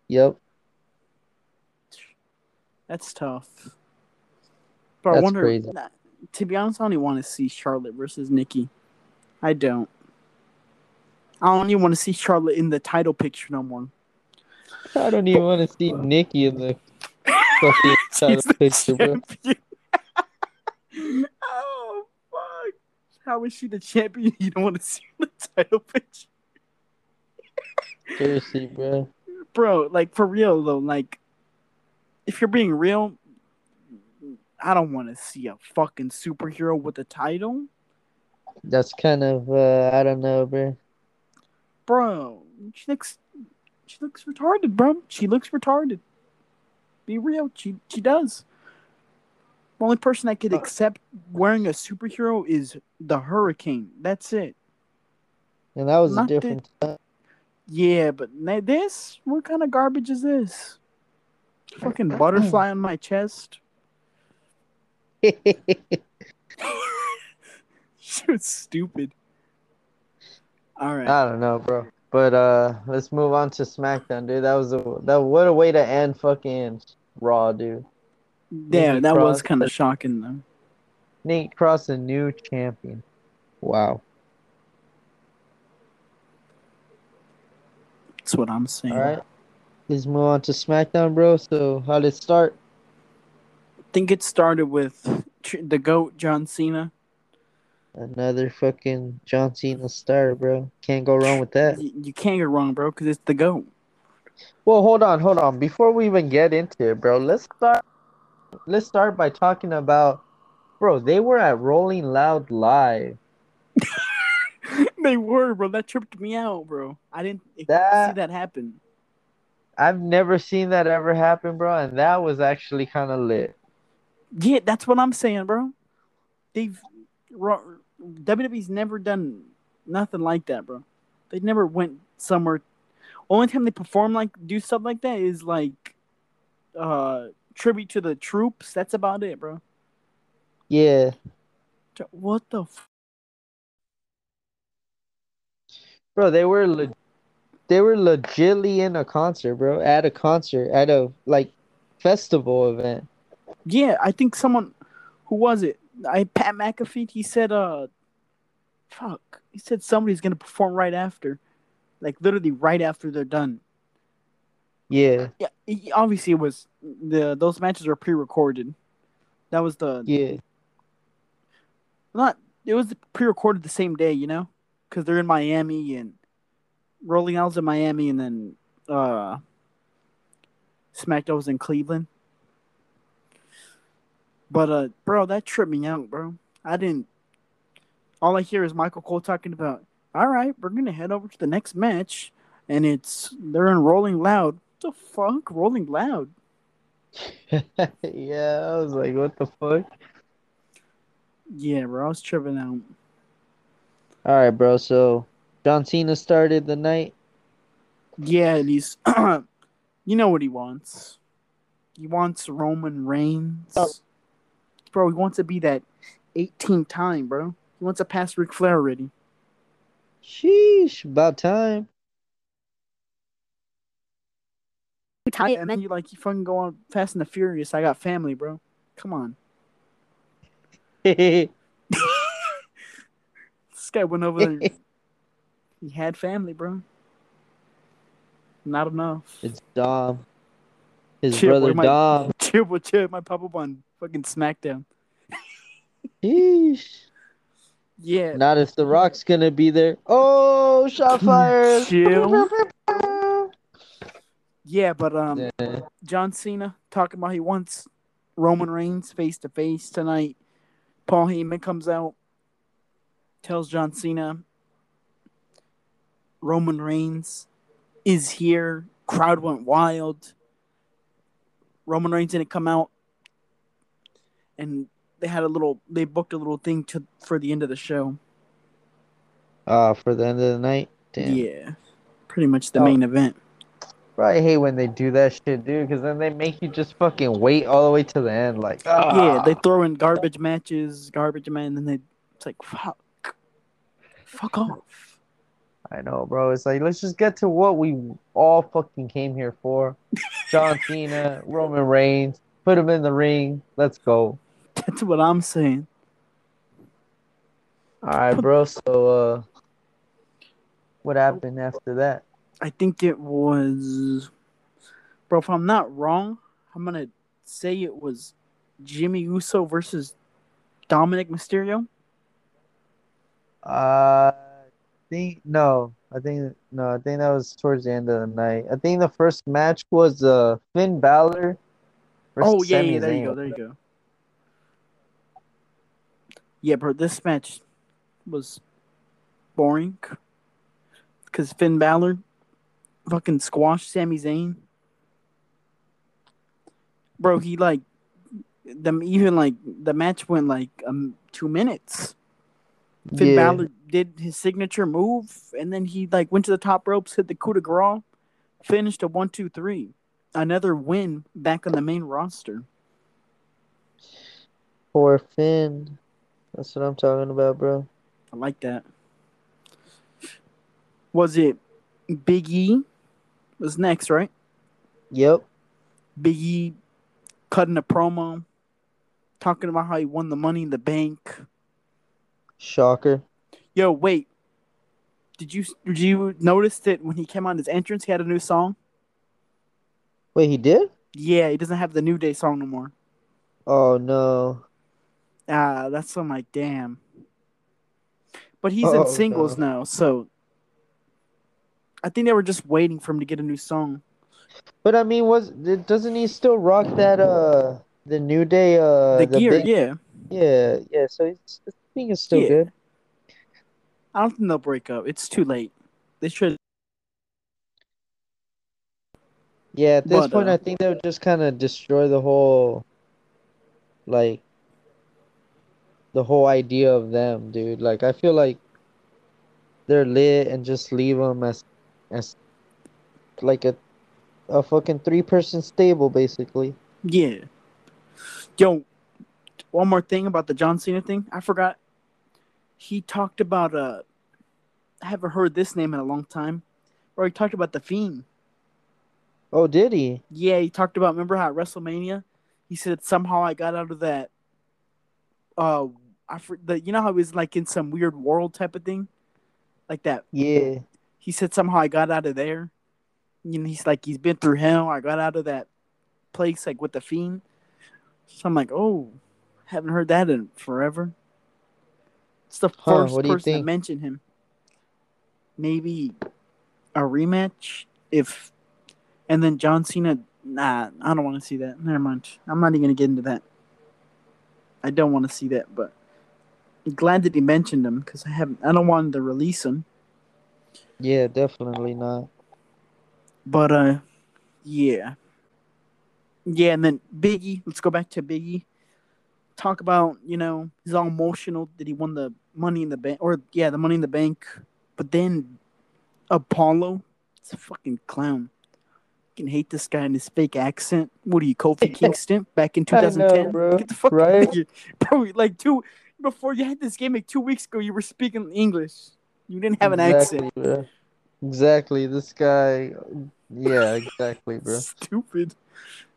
Yep. That's tough. But I That's wonder. crazy. To be honest, I don't want to see Charlotte versus Nikki. I don't. I don't even want to see Charlotte in the title picture no more. I don't even want to see Nikki in the fucking title picture, bro. oh fuck! How is she the champion? You don't want to see the title picture, Seriously, bro. bro. Like for real though. Like, if you're being real, I don't want to see a fucking superhero with a title, That's kind of uh, I don't know, bro. bro. She looks, she looks retarded, bro. She looks retarded. Be real, she she does. The only person that could Uh, accept wearing a superhero is the Hurricane. That's it. And that was Not the- different. Yeah, but this, what kind of garbage is this? Fucking butterfly on my chest. Was stupid. All right. I don't know, bro. But uh, let's move on to SmackDown, dude. That was a that what a way to end fucking Raw, dude. Nikki that was kind of shocking though. Nate Cross, a new champion. Wow. That's what I'm saying. All right. Let's move on to SmackDown, bro. So how did it start? I think it started with the goat John Cena. Another fucking John Cena star, bro. Can't go wrong with that. You can't go wrong, bro, because it's the goat. Well, hold on, hold on. Before we even get into it, bro, let's start let's start by talking about, bro. They were at Rolling Loud live. they were, bro. That tripped me out, bro. I didn't That- see that happen. I've never seen that ever happen, bro, and that was actually kind of lit. Yeah, that's what I'm saying, bro. They've WWE's never done nothing like that, bro. They never went somewhere. Only time they perform like do stuff like that is like uh tribute to the troops. That's about it, bro. Yeah, What the? F- bro, they were le- they were legitly in a concert, bro. At a concert, at a like festival event. yeah, I think someone who was it? I Pat McAfee. He said, "Uh, fuck." He said somebody's gonna perform right after, like literally right after they're done. Yeah, Yeah, it- obviously it was the those matches were pre-recorded. That was the yeah, not it was pre-recorded the same day, you know, because they're in Miami and Rolling Loud's in Miami, and then uh SmackDown was in Cleveland. But uh, bro, that tripped me out, bro. I didn't. All I hear is Michael Cole talking about. All right, we're gonna head over to the next match, and it's they're in Rolling Loud. The fuck, Rolling Loud? yeah. I was like, what the fuck? Yeah, bro, I was tripping out. All right, bro. So John Cena started the night. Yeah, and he's, you know what he wants. He wants Roman Reigns. Oh. Bro, he wants to be that 18th time, bro. He wants to pass Ric Flair already. Sheesh, about time. Yeah, and then you like you fucking go on Fast and the Furious. I got family, bro. Come on. This guy went over there. he had family, bro. Not enough. it's Dom. His Chip, brother my- Dom. Chip with chip, my papa on fucking SmackDown. Sheesh. Yeah, Not if The Rock's gonna be there. Oh, shot fire. Chill. Yeah, but um, Yeah. John Cena talking about he wants Roman Reigns face to face tonight. Paul Heyman comes out, tells John Cena Roman Reigns is here. Crowd went wild. Roman Reigns didn't come out, and they had a little. They booked a little thing to for the end of the show. Ah, for the end of the night. Damn. Yeah, pretty much the Oh. main event. Bro, I hate when they do that shit, dude, because then they make you just fucking wait all the way to the end. Like, ah. Yeah, they throw in garbage matches, garbage man, and then they it's like fuck, fuck off. I know, bro. It's like let's just get to what we all fucking came here for. John Cena, Roman Reigns, put him in the ring. Let's go. That's what I'm saying. All right, bro. So, uh, what happened after that? I think it was, bro. If I'm not wrong, I'm gonna say it was Jimmy Uso versus Dominic Mysterio. Uh, I think no. I think no. I think that was towards the end of the night. I think the first match was uh Finn Balor. versus Oh yeah, Sami yeah. There you go. There you go. Yeah, bro. This match was boring because Finn Balor fucking squashed Sami Zayn. Bro, he like them even like the match went like um two minutes. Finn Yeah. Balor did his signature move, and then he like went to the top ropes, hit the coup de grace, finished a one, two, three. Another win back on the main roster. Poor Finn. That's what I'm talking about, bro. I like that. Was it Big E? Was next, right? Yep. Big E cutting a promo, talking about how he won the money in the bank. Shocker. Yo, wait. Did you did you notice that when he came on his entrance, he had a new song? Wait, he did? Yeah, he doesn't have the New Day song no more. Oh no. Ah, that's I'm like, damn. But he's Oh, in singles no. now, so I think they were just waiting for him to get a new song. But I mean, was doesn't he still rock that uh the New Day. Uh, the, gear, big- yeah. yeah, yeah. So it's, I think it's still Yeah. good. I don't think they'll break up. It's too late. They should. Yeah, at this But, point, uh, I think they would just kind of destroy the whole, like, the whole idea of them, dude. Like, I feel like they're lit and just leave them as, as, like a, a fucking three-person stable, basically. Yeah. Yo, one more thing about the John Cena thing. I forgot. He talked about uh I haven't heard this name in a long time. Or he talked about the Fiend. Oh, did he? Yeah, he talked about remember how at WrestleMania he said somehow I got out of that uh I for, the you know how he was like in some weird world type of thing? Like that. Yeah. He said somehow I got out of there. You know, he's like he's been through hell. I got out of that place like with the fiend. So I'm like, oh, haven't heard that in forever. It's the first what do you person to mention him. Maybe a rematch if, and then John Cena. Nah, I don't want to see that. Never mind. I'm not even gonna get into that. I don't want to see that, but I'm glad that he mentioned him because I haven't. I don't want to release him. Yeah, definitely not. But uh yeah. Yeah, and then Biggie, let's go back to Biggie. Talk about, you know, he's all emotional that he won the money in the bank or yeah, the money in the bank. But then Apollo, it's a fucking clown. I can hate this guy and his fake accent. What are you, Kofi Kingston back in I know, 2010? bro. Get the fuck Right? out of here. Bro, like two before you had this gimmick two weeks ago, you were speaking English. You didn't have an exactly, accent. Bro. Exactly. This guy. Yeah, exactly, bro. Stupid.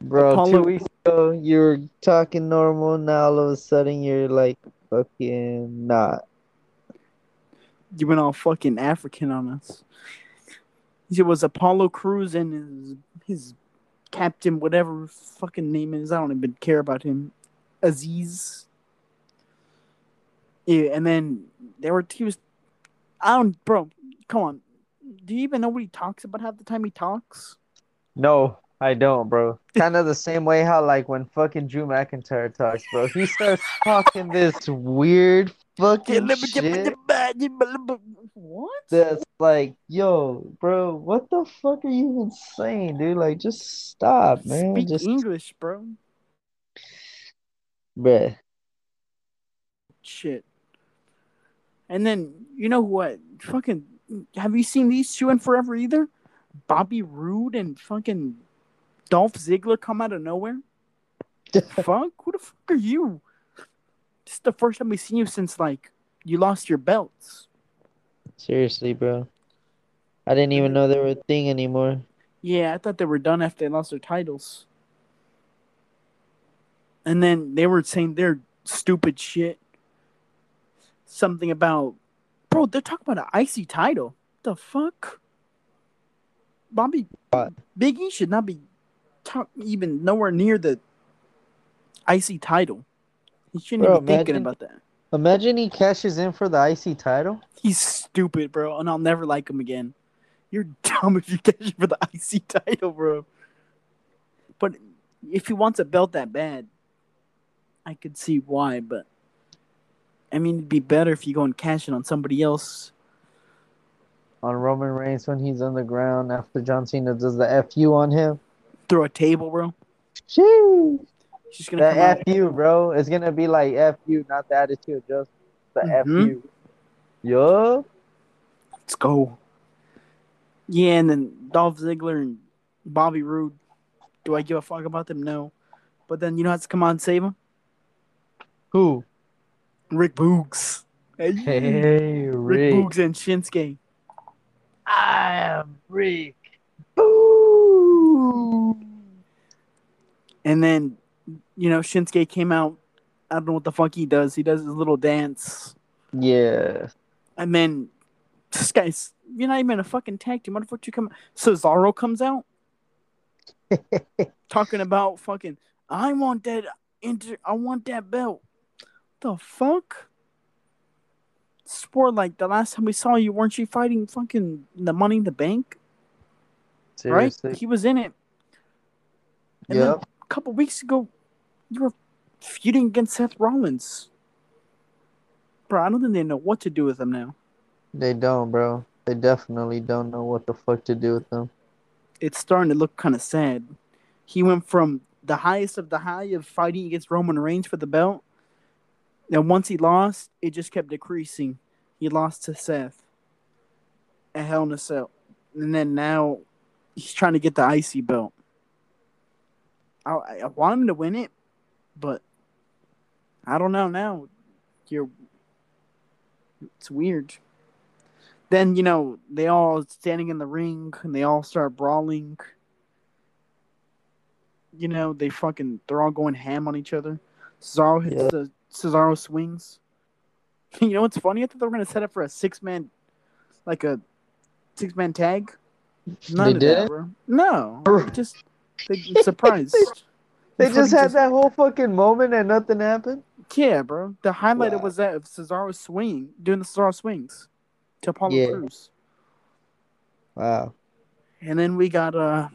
Bro, Apollo- two weeks ago you were talking normal. Now all of a sudden you're like fucking not. you went all fucking African on us. It was Apollo Crews and his his captain, whatever fucking name is. I don't even care about him. Azeez. Yeah, and then there were he was. I don't, bro. Come on. Do you even know what he talks about half the time he talks? No, I don't, bro. Kind of the same way how like when fucking Drew McIntyre talks, bro. He starts talking this weird fucking shit What? that's like, yo, bro, what the fuck are you even saying, dude? Like, just stop, man. Speak Just, English, bro. bruh. shit. And then you know what? Fucking have you seen these two in forever either? Bobby Roode and fucking Dolph Ziggler come out of nowhere. fuck? Who the fuck are you? This is the first time we've seen you since like you lost your belts. Seriously, bro. I didn't even know they were a thing anymore. Yeah, I thought they were done after they lost their titles. And then they were saying their stupid shit. Something about, bro, they're talking about an icy title. The fuck? Bobby, What? Big E should not be talk even nowhere near the icy title. He shouldn't Bro, even be thinking imagine- about that. Imagine he cashes in for the icy title. He's stupid, bro, and I'll never like him again. You're dumb if you cash for the icy title, bro. But if he wants a belt that bad, I could see why. But I mean, it'd be better if you go and cash it on somebody else. on Roman Reigns when he's on the ground after John Cena does the FU on him. Throw a table, bro. Sheesh. He's just gonna The. FU, bro. It's gonna be like FU, not the attitude, just the Mhm. FU. Yo. Let's go. Yeah, and then Dolph Ziggler and Bobby Roode. Do I give a fuck about them? No. But then you know how to come on and save them? Who? Rick Boogs. Hey, Hey, Rick Rick. Boogs and Shinsuke. I am Rick. Boogs. And then, you know, Shinsuke came out. I don't know what the fuck he does. He does his little dance. Yeah. And then this guy's, you're not even a fucking tag team. What the fuck you come? Out? Cesaro comes out talking about fucking, I want that, inter- I want that belt. The fuck? Swore like the last time we saw you, weren't you fighting fucking the Money in the Bank? Seriously. Right? He was in it. And Yep. a couple weeks ago, You were feuding against Seth Rollins. Bro, I don't think they know what to do with him now. They don't, bro. They definitely don't know what the fuck to do with them. It's starting to look kind of sad. He went from the highest of the high of fighting against Roman Reigns for the belt. And once he lost, it just kept decreasing. He lost to Seth at Hell in a Cell. And then now he's trying to get the IC belt. I, I want him to win it, but I don't know now. You're it's weird. Then, you know, they all standing in the ring and they all start brawling. You know, they fucking they're all going ham on each other. Cesaro hits Yeah. the Cesaro swings. You know what's funny? I thought they were gonna set up for a six man like a six man tag. None They that. No. just they surprised. They just had that whole fucking moment and nothing happened. Yeah, bro. The highlight Wow. was that of Cesaro swinging, doing the Cesaro swings to Apollo Yeah. Crews. Wow. And then we got uh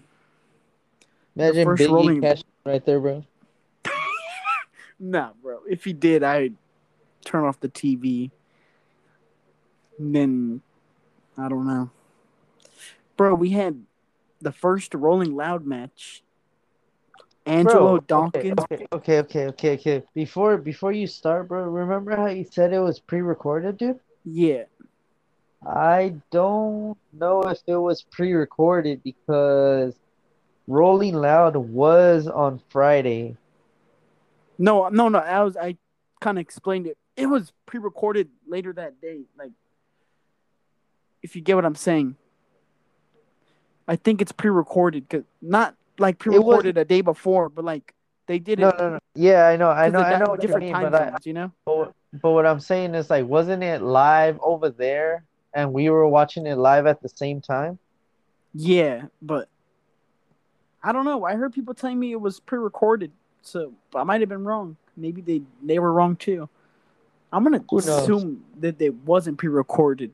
Imagine first Biggie rolling- cashing right there, bro. Nah, bro. If he did, I'd turn off the TV. And then I don't know. Bro, we had the first Rolling Loud match. Angelo Bro, okay, Dawkins. Okay, okay, okay, okay, okay. Before before you start, bro, remember how you said it was pre-recorded, dude? Yeah. I don't know if it was pre-recorded because Rolling Loud was on Friday. No, no, no. I was I kind of explained it. It was pre-recorded later that day. Like, if you get what I'm saying, I think it's pre-recorded because not like pre-recorded a day before, but like they did No, it no, no. Yeah, I know, I 'cause know, I know different mean, time but I, zones. You know? but, but what I'm saying is like, wasn't it live over there and we were watching it live at the same time? Yeah, but I don't know. I heard people telling me it was pre-recorded, so I might have been wrong. Maybe they they were wrong too. I'm gonna assume that it wasn't pre-recorded.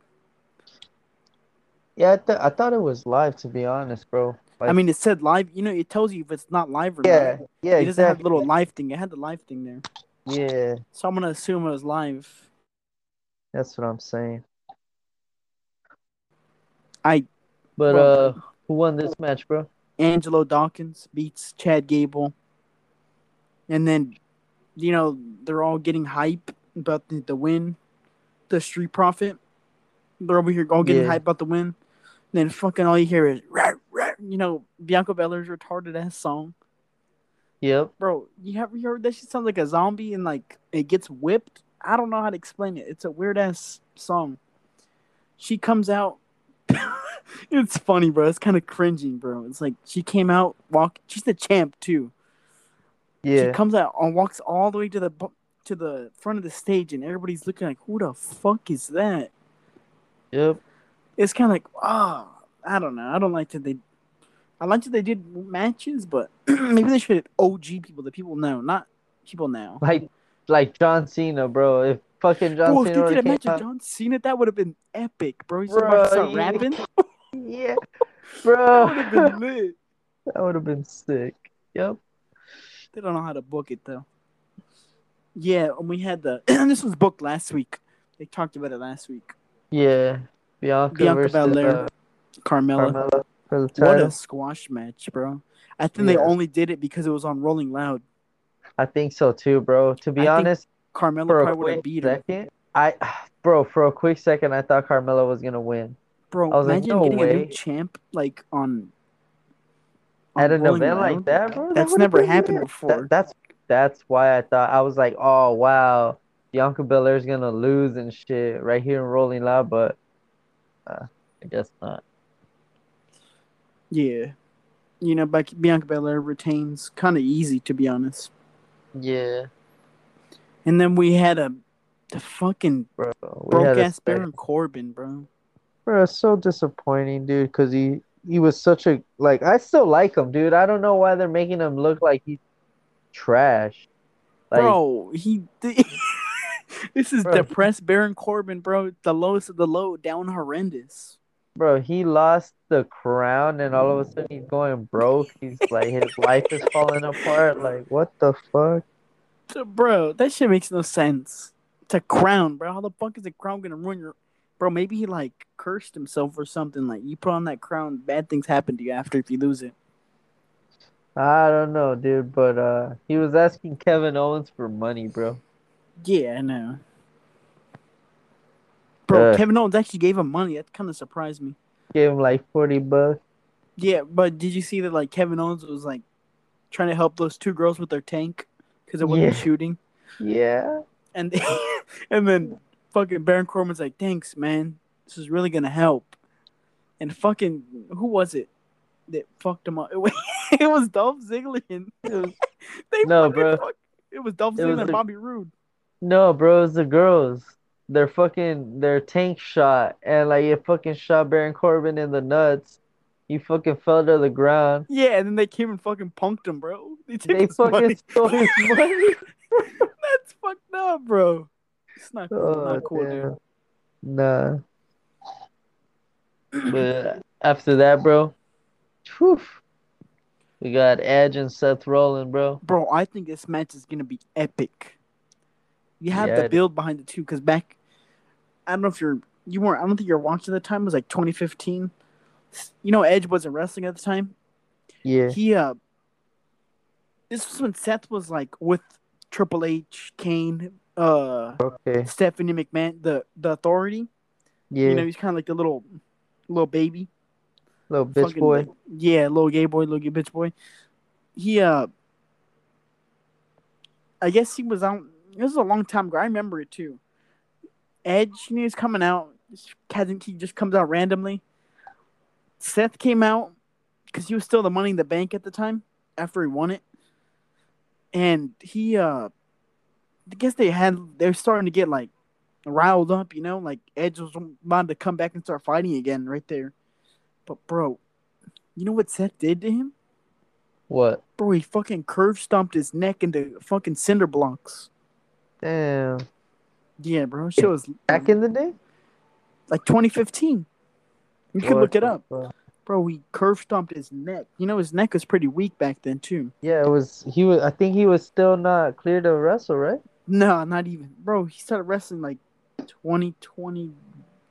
Yeah, I, th I thought it was live, to be honest, bro. I mean, it said live. You know, it tells you if it's not live or yeah, not. yeah, It doesn't have exactly. the little live thing. It had the live thing there. Yeah, So I'm gonna assume it was live. that's what I'm saying. I But Bro. uh, who won this match, bro? Angelo Dawkins beats Chad Gable, and then you know they're all getting hype about the, the win. The Street Profit, they're over here all getting Yeah. hype about the win. then fucking all you hear is "Rah, rah," you know Bianca Belair's retarded ass song, Yep. bro. You have you heard that? She sounds like a zombie and like it gets whipped. I don't know how to explain it. It's a weird ass song. She comes out. it's funny, bro. It's kind of cringing, bro. It's like she came out walk. She's the champ too. She Yeah. comes out and walks all the way to the to the front of the stage, and everybody's looking like, "Who the fuck is that?" Yep. It's kind of like, oh, I don't know. I don't like that they. I like that they did matches, but maybe they should have OG people that people know, not people now. Like, like John Cena, bro. If fucking John Bro, if Cena they would've did a match with John Cena, that would have been epic, bro. He's Bro, to start yeah. rapping. yeah, bro. That would have been lit. That would have been sick. Yep. They don't know how to book it though. Yeah, and we had the. this was booked last week. They talked about it last week. Yeah. Bianca, Bianca versus Belair. uh, Carmella. Carmella for the What a squash match, bro. I think they only did it because it was on Rolling Loud. I think so too, bro. To be I honest, Carmella probably would have beat her. second, I, bro, for a quick second, I thought Carmella was gonna win Bro, I was like, imagine no getting a new champ like on, at an Rolling event like that, bro. that That's never happened before. That, that's that's why I thought I was like, oh wow, Bianca Belair's gonna lose and shit right here in Rolling Loud, but uh, I guess not. Yeah, you know, Bianca Belair retains kind of easy to be honest. Yeah, And then we had a the fucking bro. Broke ass Baron Corbin, bro. Bro, it's so disappointing, dude, because he he was such a like I still like him, dude. I don't know why they're making him look like he's trash. Like, bro, he. this is Bro. depressed Baron Corbin, bro. The lowest of the low, down horrendous. bro, he lost the crown and all of a sudden he's going broke. He's like his life is falling apart. Like what the fuck? Bro, that shit makes no sense. It's a crown, bro. How the fuck is a crown gonna ruin your bro? Maybe he like cursed himself or something. Like you put on that crown, bad things happen to you after if you lose it. I don't know, dude, but uh he was asking Kevin Owens for money, bro. Yeah, I know. Bro, Uh. Kevin Owens actually gave him money. That kind of surprised me. Gave him like forty bucks. Yeah, but did you see that like Kevin Owens was like trying to help those two girls with their tank because it wasn't Yeah. shooting, Yeah. and and then fucking Baron Corbin's like, "Thanks, man. This is really gonna help." And fucking who was it that fucked him up? it was Dolph Ziggler. And they No, bro. fuck- it was Dolph It was Ziggler and the- Bobby Roode. no, bro, it's the girls. Their fucking their tank shot and like it fucking shot Baron Corbin in the nuts. He fucking fell to the ground. Yeah, and then they came and fucking punked him, bro. They They fucking money. stole his money. That's fucked up, bro. It's not cool. Oh, not cool, dude. Nah. But after that, bro, whew, we got Edge and Seth Rollins, bro. Bro, I think this match is gonna be epic. You have Yeah. the build behind it too, because back, I don't know if you're you weren't. I don't think you're watching at the time. It was like 2015. You know, Edge wasn't wrestling at the time. Yeah, He uh, this was when Seth was like with Triple H, Kane, uh, okay, Stephanie McMahon, the the Authority. yeah, You know, he's kind of like the little little baby. little bitch fucking, boy. like, yeah, little gay boy, little gay bitch boy. He uh I guess he was on this was a long time ago. I remember it too. Edge you know, he's coming out. He just comes out randomly. Seth came out because he was still the money in the bank at the time after he won it. And he uh I guess they had they're starting to get like riled up, you know, like Edge was about to come back and start fighting again right there. But bro, you know what Seth did to him? What? Bro, he fucking curve stomped his neck into fucking cinder blocks. Damn. Yeah, bro. Shit was Back in the day? like 2015. You could look it up. fuck? Bro, he curve stomped his neck. You know his neck was pretty weak back then too. Yeah, it was. He was. I think he was still not clear to wrestle, right? No, not even. Bro, he started wrestling like 2020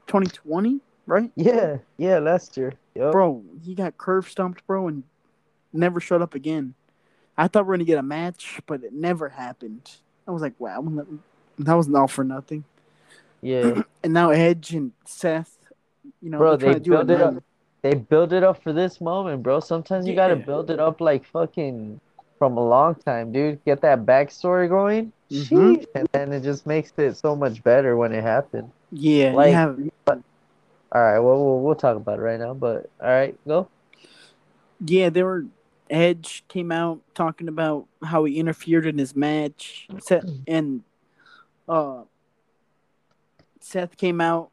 2020, right? Yeah, yeah, last year. Yup. Bro, he got curve stomped, bro, and never showed up again. I thought we were gonna get a match, but it never happened. I was like, wow, that was all for nothing. Yeah, And now Edge and Seth, you know, bro, they're trying to do it build it up. They build it up for this moment, bro. Sometimes you gotta build it up like fucking from a long time, dude. Get that backstory going. Mhm. And then it just makes it so much better when it happened. Yeah, Like- have All right, well, we'll we'll talk about it right now. But all right, go. yeah, they were Edge came out talking about how he interfered in his match. Seth and uh Seth came out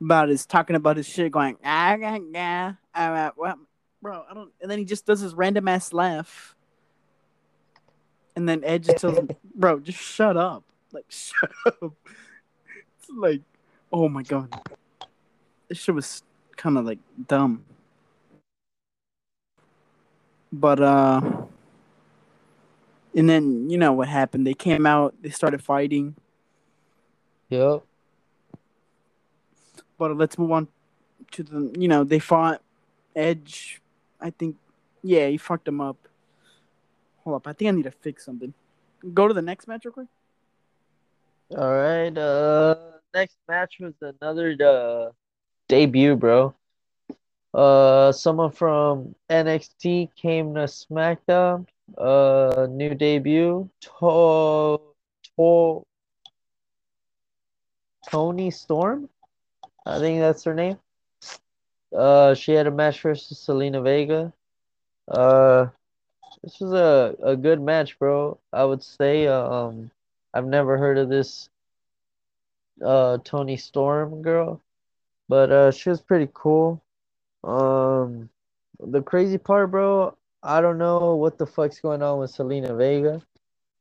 about his talking about his shit going ah ah ah ah well, bro I don't and then he just does his random ass laugh. And then Edge just tells him bro just shut up. Like shut up. It's like oh my god. This shit was kind of like dumb. But uh and then you know what happened? They came out they started fighting. Yup. but let's move on to the you know they fought edge i think yeah he fucked him up hold up i think i need to fix something go to the next match real quick All right. Uh, next match was another uh debut, bro. Uh, someone from NXT came to SmackDown. Uh, new debut. To to Toni Storm. I think that's her name. Uh, she had a match versus Zelina Vega. Uh, this was a, a good match, bro. I would say. Um, I've never heard of this uh Toni Storm girl, but uh she was pretty cool. Um the crazy part, bro, I don't know what the fuck's going on with Zelina Vega.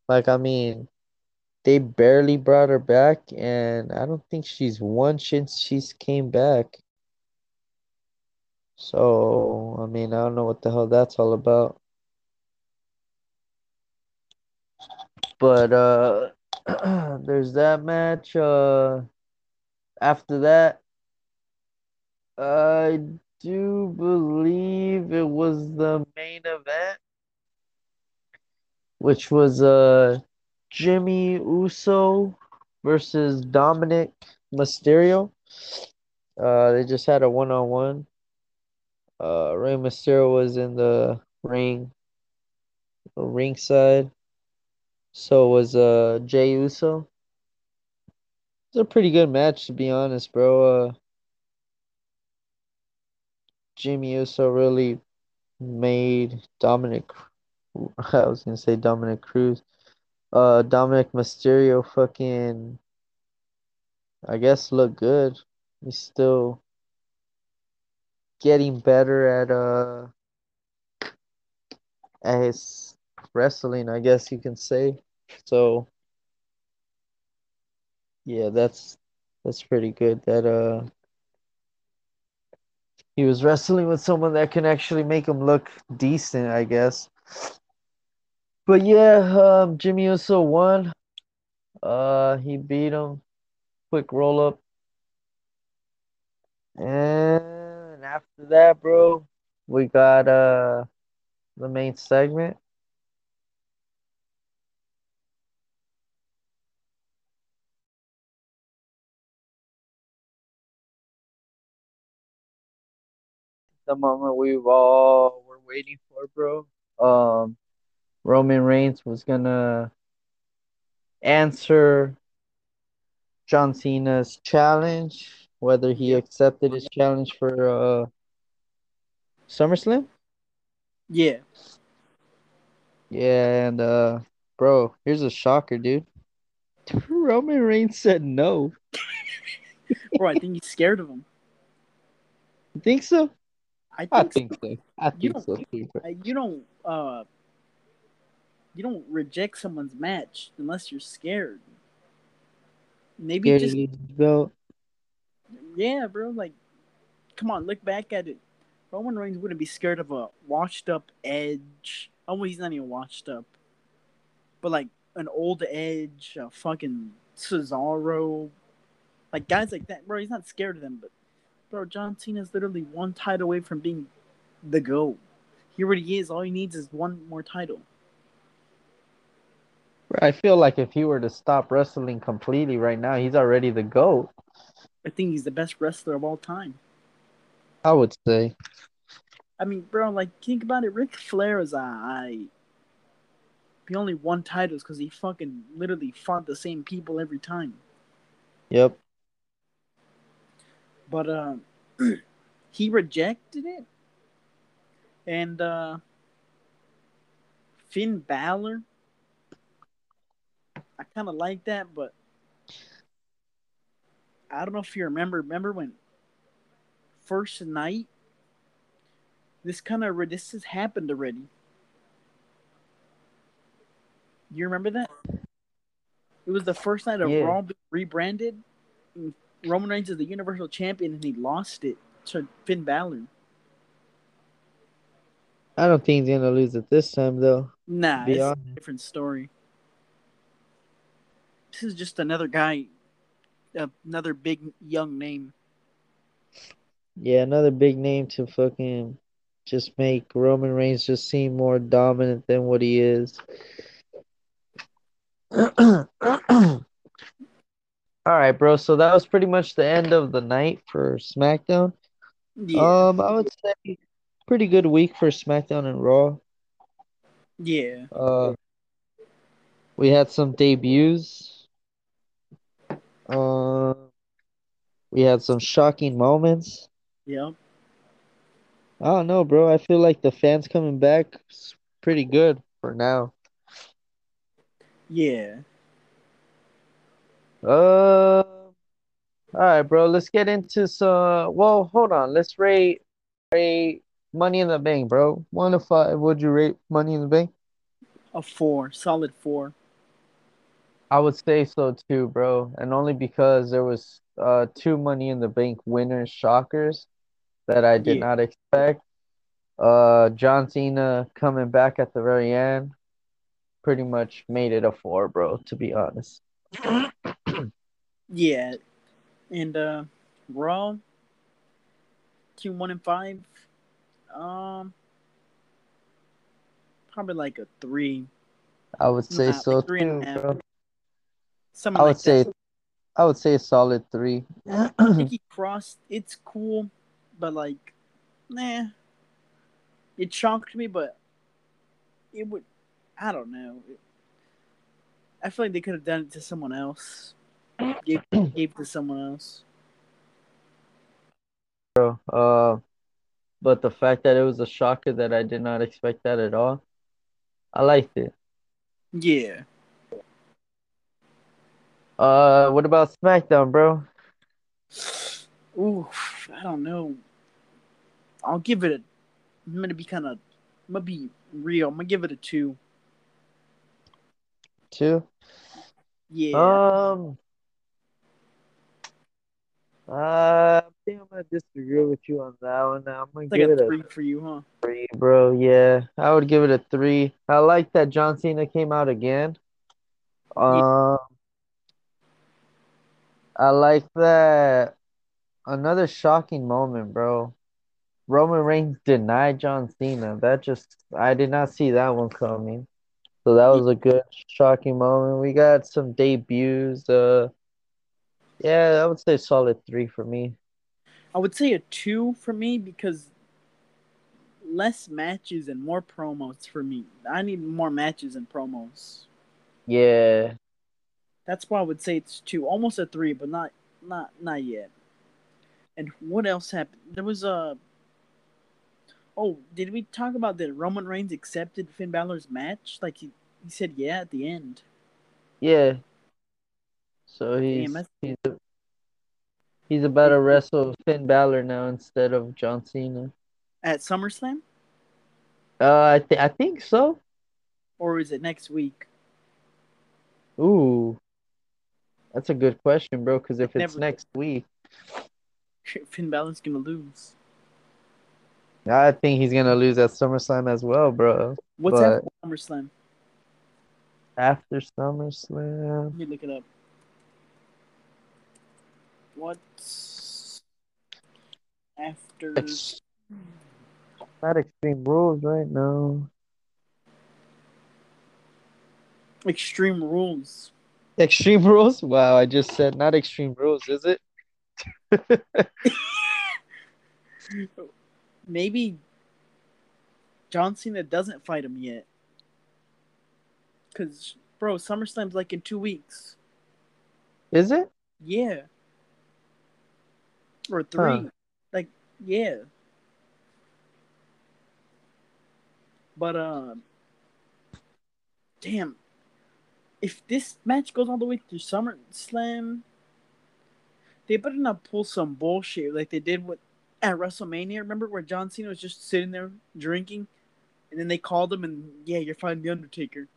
Like I mean, they barely brought her back and I don't think she's won since she's came back. So, I mean, I don't know what the hell that's all about. But uh there's that match. Uh after that, I do believe it was the main event, which was uh Jimmy Uso versus Dominik Mysterio. Uh, they just had a one on one. Uh, Rey Mysterio was in the ring, ringside. So was uh Jey Uso. It's a pretty good match to be honest, bro. Uh, Jimmy Uso really made Dominik. I was gonna say Dominic Cruz. Uh, Dominik Mysterio fucking. I guess look good. He's still getting better at uh at his wrestling, I guess you can say. So yeah, that's that's pretty good that uh he was wrestling with someone that can actually make him look decent, I guess. But yeah, um, Jimmy Uso won. Uh, he beat him. Quick roll up. And after that, bro, we got uh the main segment. The moment we've all were waiting for, bro. Um, Roman Reigns was gonna answer John Cena's challenge, whether he accepted his challenge for uh SummerSlam. Yeah. Yeah, and uh, bro, here's a shocker, dude. Roman Reigns said no. Bro, I think he's scared of him. You think so? I think, I think so. I You think so too. uh, you don't uh you don't reject someone's match unless you're scared. Maybe Scared just belt. Yeah, bro. Like, come on, look back at it. Roman Reigns wouldn't be scared of a washed up Edge. Oh, he's not even washed up, but like an old Edge, a fucking Cesaro, like guys like that, bro. He's not scared of them, but bro, John Cena's literally one title away from being the GOAT. He already is. All he needs is one more title. I feel like if he were to stop wrestling completely right now, he's already the GOAT. I think he's the best wrestler of all time. I would say. I mean, bro, like think about it. Ric Flair is I. He only won titles because he fucking literally fought the same people every time. Yep. But uh, he rejected it, and uh, Finn Balor. I kind of like that, but I don't know if you remember. Remember when first night? This kind of this has happened already. You remember that? It was the first night of Yeah. Raw being rebranded. and Roman Reigns is the Universal Champion, and he lost it to Finn Balor. I don't think he's gonna lose it this time though. Nah, it's honest. a different story. This is just another guy, another big young name. Yeah, another big name to fucking just make Roman Reigns just seem more dominant than what he is. All right, bro. So that was pretty much the end of the night for SmackDown. Yeah, Um, I would say pretty good week for SmackDown and Raw. yeah, Uh, we had some debuts. Uh, we had some shocking moments. yeah. I don't know, bro. I feel like the fans coming back is pretty good for now. Yeah. Uh, all right, bro. Let's get into some. Well, hold on. Let's rate rate Money in the Bank, bro. One to five. Would you rate Money in the Bank? A four, solid four. I would say so too, bro. And only because there was uh two Money in the Bank winners, shockers, that I did Yeah. not expect. Uh, John Cena coming back at the very end pretty much made it a four, bro. To be honest. Yeah, and uh, Raw, Q one and five, um, probably like a three. I would say so three too, and a half. bro. Something I would like say, that. I would say a solid three. Nikki Cross, it's cool, but like, nah. It shocked me, but it would. I don't know. I feel like they could have done it to someone else. Gave, gave to someone else. bro. Uh, but the fact that it was a shocker that I did not expect that at all, I liked it. Yeah. Uh, what about SmackDown, bro? Ooh, I don't know. I'll give it a. I'm gonna be kind of. I'm gonna be real. I'm gonna give it a two. Two. Yeah. Um, uh, I think I'm gonna disagree with you on that one. I'm gonna it's like give a it a three for you, huh? three, bro. Yeah, I would give it a three. I like that John Cena came out again. Um, I like that. Another shocking moment, bro. Roman Reigns denied John Cena. That just I did not see that one coming. So that was a good shocking moment. We got some debuts. Uh, yeah, I would say solid three for me. I would say a two for me because less matches and more promos for me. I need more matches and promos. Yeah, That's why I would say it's two, almost a three, but not not not yet. And what else happened? There was a. Oh, did we talk about that Roman Reigns accepted Finn Balor's match? Like he, he said yeah at the end. yeah. So he's that's- he's a, he's about to wrestle Finn Balor now instead of John Cena. At SummerSlam? Uh, I think I think so. Or is it next week? Ooh, that's a good question, bro. Because if it's Never- next week, Finn Balor's gonna lose. I think he's gonna lose at SummerSlam as well, bro. What's But- after SummerSlam? After SummerSlam, Let me look it up. What's after? not Extreme Rules right now. Extreme Rules. Extreme Rules? Wow, I just said not Extreme Rules, is it? Maybe John Cena doesn't fight him yet. Cause bro, SummerSlam's like in two weeks. Is it? Yeah. Or three. Huh. Like, yeah. But um damn. If this match goes all the way through SummerSlam, they better not pull some bullshit like they did with at WrestleMania. Remember where John Cena was just sitting there drinking, and then they called him and yeah, you're fighting the Undertaker.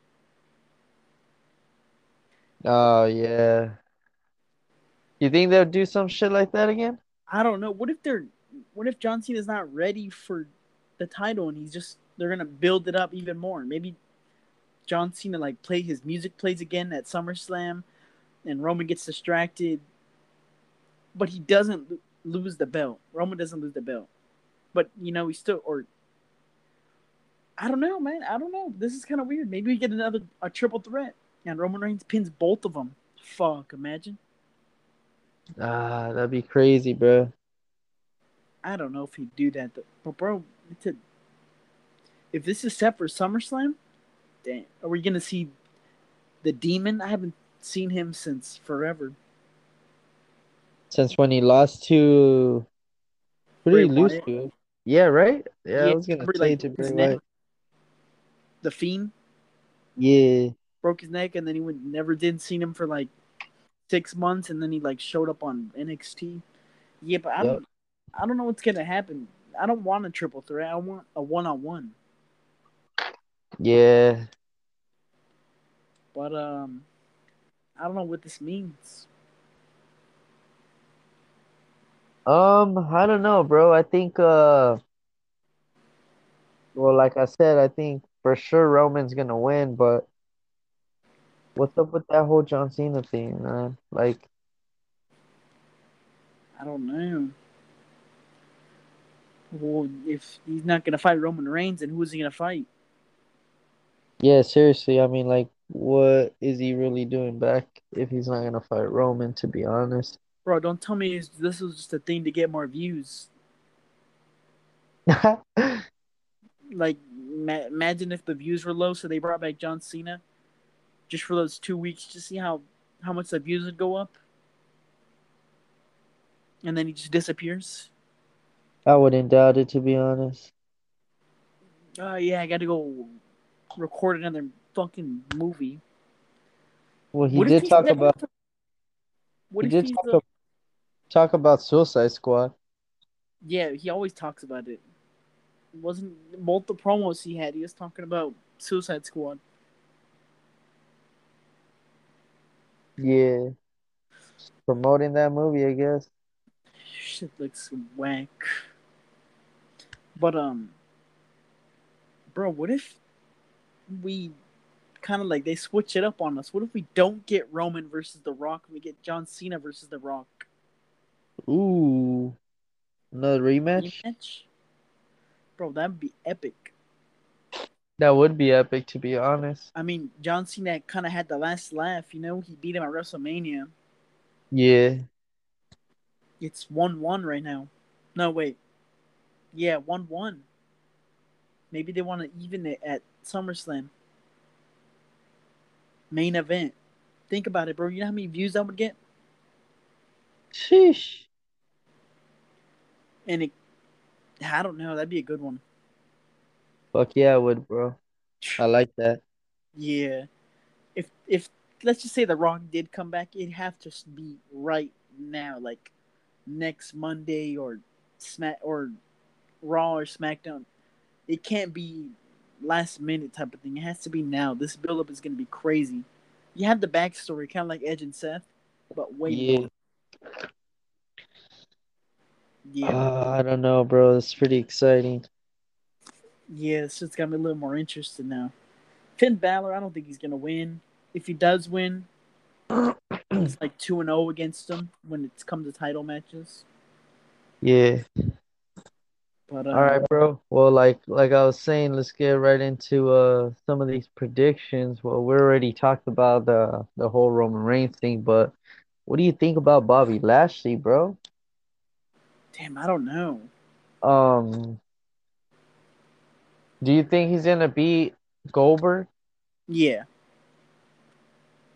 Oh yeah. You think they'll do some shit like that again? I don't know. What if they're what if John Cena's not ready for the title and he's just they're gonna build it up even more. Maybe John Cena like play his music plays again at SummerSlam and Roman gets distracted. But he doesn't lo- lose the belt. Roman doesn't lose the belt. But you know, he still or I don't know, man. I don't know. This is kind of weird. Maybe we get another a triple threat and Roman Reigns pins both of them. Fuck, imagine. Ah, that'd be crazy, bro. I don't know if he'd do that, though. but bro, a, if this is set for SummerSlam, damn, are we gonna see the Demon? I haven't seen him since forever. Since when he lost to who did he lose Wyatt. to? Yeah, right? Yeah, I was gonna remember, say like, to his Bray? Wyatt. The Fiend Yeah. broke his neck, and then he went, never did see him for like six months, and then he like showed up on NXT. Yeah, but I Yep. don't, I don't know what's gonna happen. I don't want a triple threat. I want a one on one. Yeah. But um, I don't know what this means. Um, I don't know, bro. I think uh well like I said, I think for sure Roman's gonna win, but what's up with that whole John Cena thing, man? Like I don't know. Well, if he's not gonna fight Roman Reigns, then who is he gonna fight? Yeah, seriously, I mean like what is he really doing back if he's not gonna fight Roman, to be honest? Bro, don't tell me this was just a thing to get more views. Like, ma- imagine if the views were low, so they brought back John Cena just for those two weeks to see how how much the views would go up, and then he just disappears. I wouldn't doubt it to be honest. Oh yeah, I got to go record another fucking movie. Well, he What did talk about What he did talk, ab- talk about Suicide Squad. Yeah, he always talks about it. It wasn't both the promos he had. He was talking about Suicide Squad. Yeah. Promoting that movie, I guess. Shit looks whack. But um, bro, what if we kind of like they switch it up on us? What if we don't get Roman versus The Rock? We get John Cena versus The Rock Ooh. Another rematch? rematch. Bro, that'd be epic. That would be epic to be honest. I mean, John Cena kind of had the last laugh. You know, he beat him at WrestleMania. Yeah. It's one one right now. No, wait. Yeah, one one. Maybe they want to even it at SummerSlam. Main event. Think about it, bro. You know how many views that would get? Sheesh. And it, I don't know. That'd be a good one. Fuck yeah, I would, bro. I like that. Yeah. If if let's just say The Rock did come back, it'd have to be right now, like next Monday or Smack or Raw or SmackDown. It can't be last minute type of thing. It has to be now. This build up is gonna be crazy. You have the backstory, kind of like Edge and Seth, but way Yeah. more. Yeah, Uh, I don't know, bro. It's pretty exciting. yeah. It's just got me a little more interested now. Finn Balor, I don't think he's gonna win. If he does win, it's like two and zero against him when it's come to title matches. Yeah. But uh, All right, bro. Well, like like I was saying, let's get right into uh some of these predictions. Well, we already talked about the the whole Roman Reigns thing, but what do you think about Bobby Lashley, bro? damn, I don't know. Um, do you think he's gonna beat Goldberg? Yeah,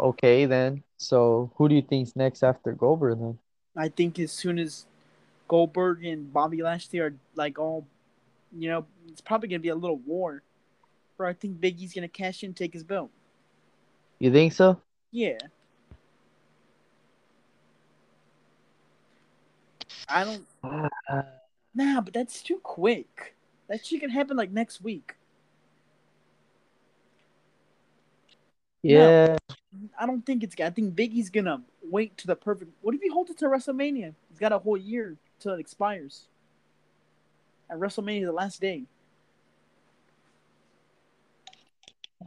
Okay, then. So who do you think's next after Goldberg then? I think as soon as Goldberg and Bobby Lashley are like all, you know, it's probably gonna be a little war. Bro, I think Biggie's gonna cash in, and take his belt. You think so? Yeah. I don't. Uh, Nah, but that's too quick. That shit can happen like next week. yeah. I don't think it's. I think Biggie's gonna wait to the perfect. What if he holds it to WrestleMania? He's got a whole year till it expires. At WrestleMania, the last day.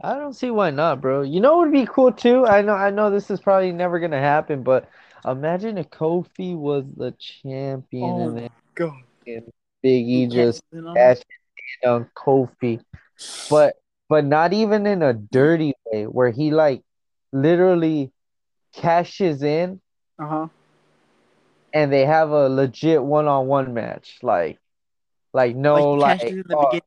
I don't see why not, bro. You know what would be cool too? I know I know this is probably never gonna happen, but imagine if Kofi was the champion Oh and then God. Big E just cashed in on Kofi. But but not even in a dirty way where he like literally cashes in Uh huh. And they have a legit one on one match. Like like no like, like, he cashed it in the oh,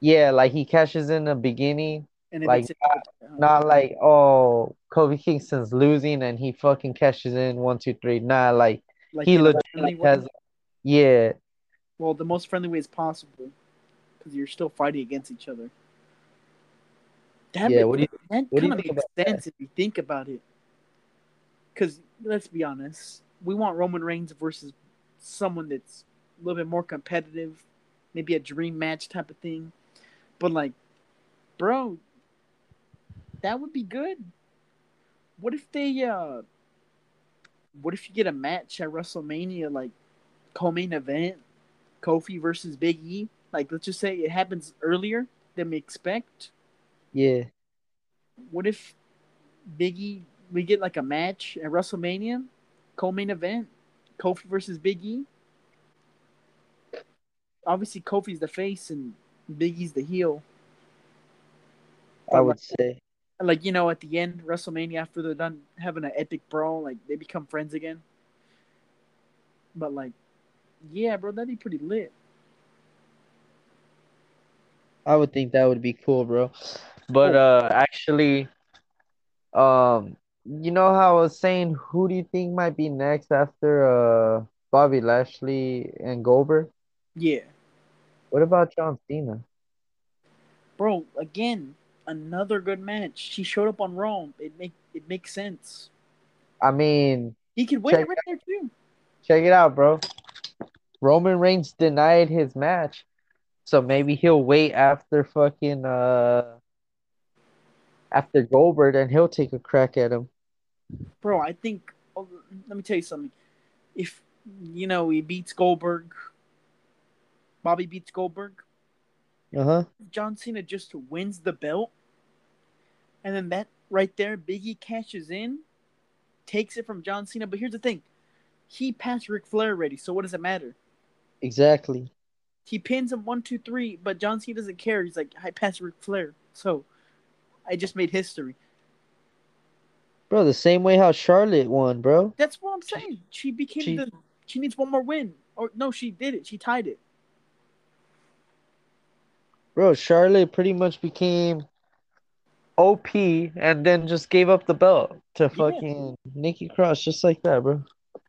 yeah, like he cashes in the beginning and like, it's uh-huh. Not like, oh, Kofi Kingston's losing and he fucking cashes in one, two, three. Nah, like, like he legit way. has, yeah, well, the most friendly way is possible, because you're still fighting against each other. That yeah. make- What do you, that what do you kind of makes sense if you think about it. Because let's be honest, we want Roman Reigns versus someone that's a little bit more competitive, maybe a dream match type of thing. But like, bro, that would be good. What if they uh what if you get a match at WrestleMania like co-main event, Kofi versus Big E. Like, let's just say it happens earlier than we expect. Yeah. What if Big E we get like a match at WrestleMania, co-main event, Kofi versus Big E? Obviously, Kofi's the face and Big E's the heel. I would say. Like you know, at the end, WrestleMania after they're done having an epic brawl, like they become friends again. But like, yeah, bro, that'd be pretty lit. I would think that would be cool, bro. But uh actually um you know how I was saying who do you think might be next after uh Bobby Lashley and Goldberg? Yeah, What about John Cena? bro. Again, another good match. She showed up on Rome. It make it makes sense. I mean, He could win right there too. check it out, bro. Roman Reigns denied his match. So maybe he'll wait after fucking uh after Goldberg and he'll take a crack at him. Bro, I think. Oh, let me tell you something. If you know he beats Goldberg, Bobby beats Goldberg, Uh-huh. John Cena just wins the belt, and then that right there, Biggie cashes in, takes it from John Cena. But here's the thing, he passed Ric Flair already, so what does it matter? Exactly. He pins him one, two, three, but John Cena doesn't care. He's like, I passed Ric Flair, so I just made history. Bro, the same way how Charlotte won, bro. That's what I'm saying. She became She- the. She needs one more win, or no, she did it. She tied it. Bro, Charlotte pretty much became OP and then just gave up the belt to fucking Nikki Cross just like that, bro.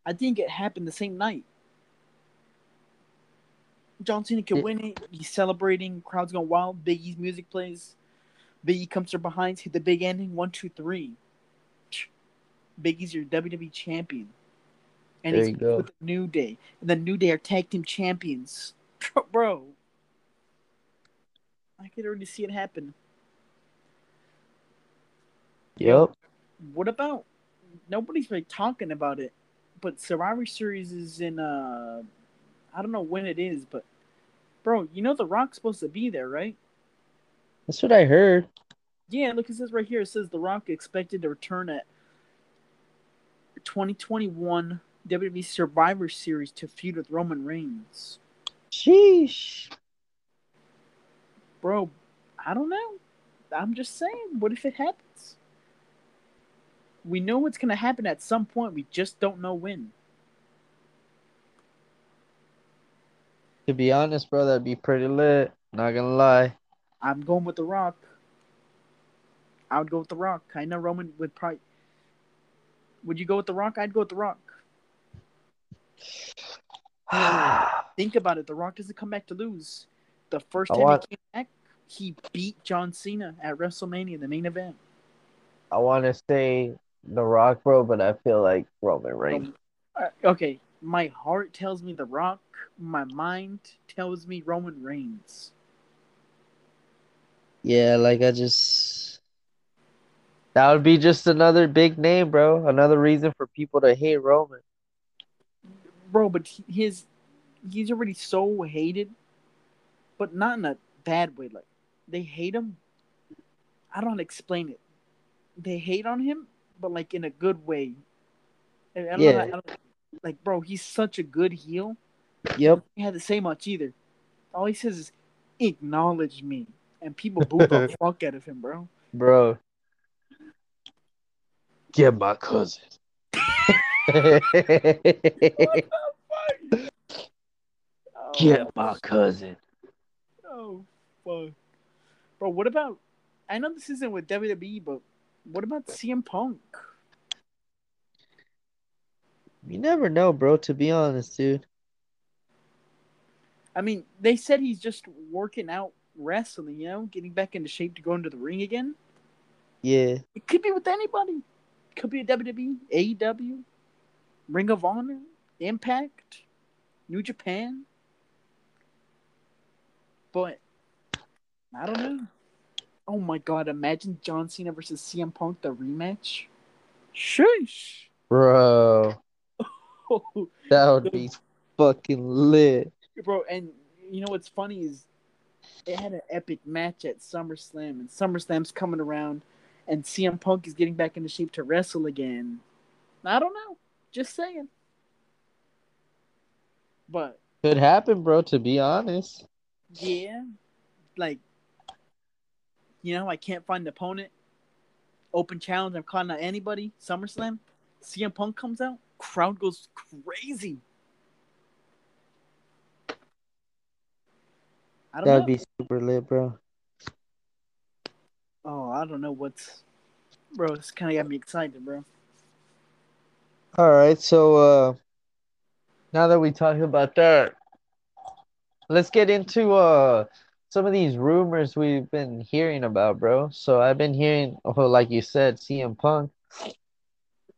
I think it happened the same night. John Cena can Yeah. win it. He's celebrating. Crowd's going wild. Big E's music plays. Big E comes from behind. Hit the big ending. One, two, three. Big E's your WWE champion. And There he's with the New Day. And the New Day are tag team champions. Bro. I could already see it happen. Yep. What about nobody's really talking about it, but Survivor Series is in uh I don't know when it is, but bro, you know the Rock's supposed to be there, right? That's what I heard. Yeah, look, it says right here. It says the Rock expected to return at 2021 WWE Survivor Series to feud with Roman Reigns. Sheesh. Bro, I don't know. I'm just saying. What if it happens? We know it's gonna happen at some point. We just don't know when. To be honest, bro, that'd be pretty lit. Not gonna lie. I'm going with The Rock. I would go with The Rock. I know Roman would probably. Would you go with The Rock? I'd go with The Rock. Think about it. The Rock doesn't come back to lose. The first time want- he came back, he beat John Cena at WrestleMania, the main event. I want to say The Rock, bro, but I feel like Roman Reigns. Okay, my heart tells me The Rock. My mind tells me Roman Reigns. Yeah, like I just. That would be just another big name, bro. Another reason for people to hate Roman. Bro, but his he's already so hated, but not in a bad way. Like they hate him. I don't explain it. They hate on him, but like in a good way. I don't Yeah. know, I don't- like bro, he's such a good heel. Yep. He had to say much either. All he says is acknowledge me, and people boo the fuck out of him, bro. Bro. Get my cousin. Oh, Get my cousin. Oh fuck, bro. What about? I know this isn't with WWE, but what about CM Punk? You never know, bro, to be honest, dude. I mean, they said he's just working out wrestling, you know, getting back into shape to go into the ring again. Yeah. It could be with anybody. Could be a WWE, AEW, Ring of Honor, Impact, New Japan. But I don't know. Oh my god, imagine John Cena versus CM Punk the rematch. Sheesh. Bro. That would be fucking lit. bro. And you know what's funny is they had an epic match at SummerSlam, and SummerSlam's coming around, and CM Punk is getting back into shape to wrestle again. I don't know, just saying. But Could happen, bro. To be honest. yeah, like you know, I can't find an opponent. Open challenge, I'm calling out anybody. SummerSlam, CM Punk comes out, crowd goes crazy. I don't That'd know. be super lit, bro. Oh, I don't know what's, bro. This kind of got me excited, bro. All right, so uh now that we talked about that, let's get into uh some of these rumors we've been hearing about, bro. So I've been hearing, oh, like you said, CM Punk.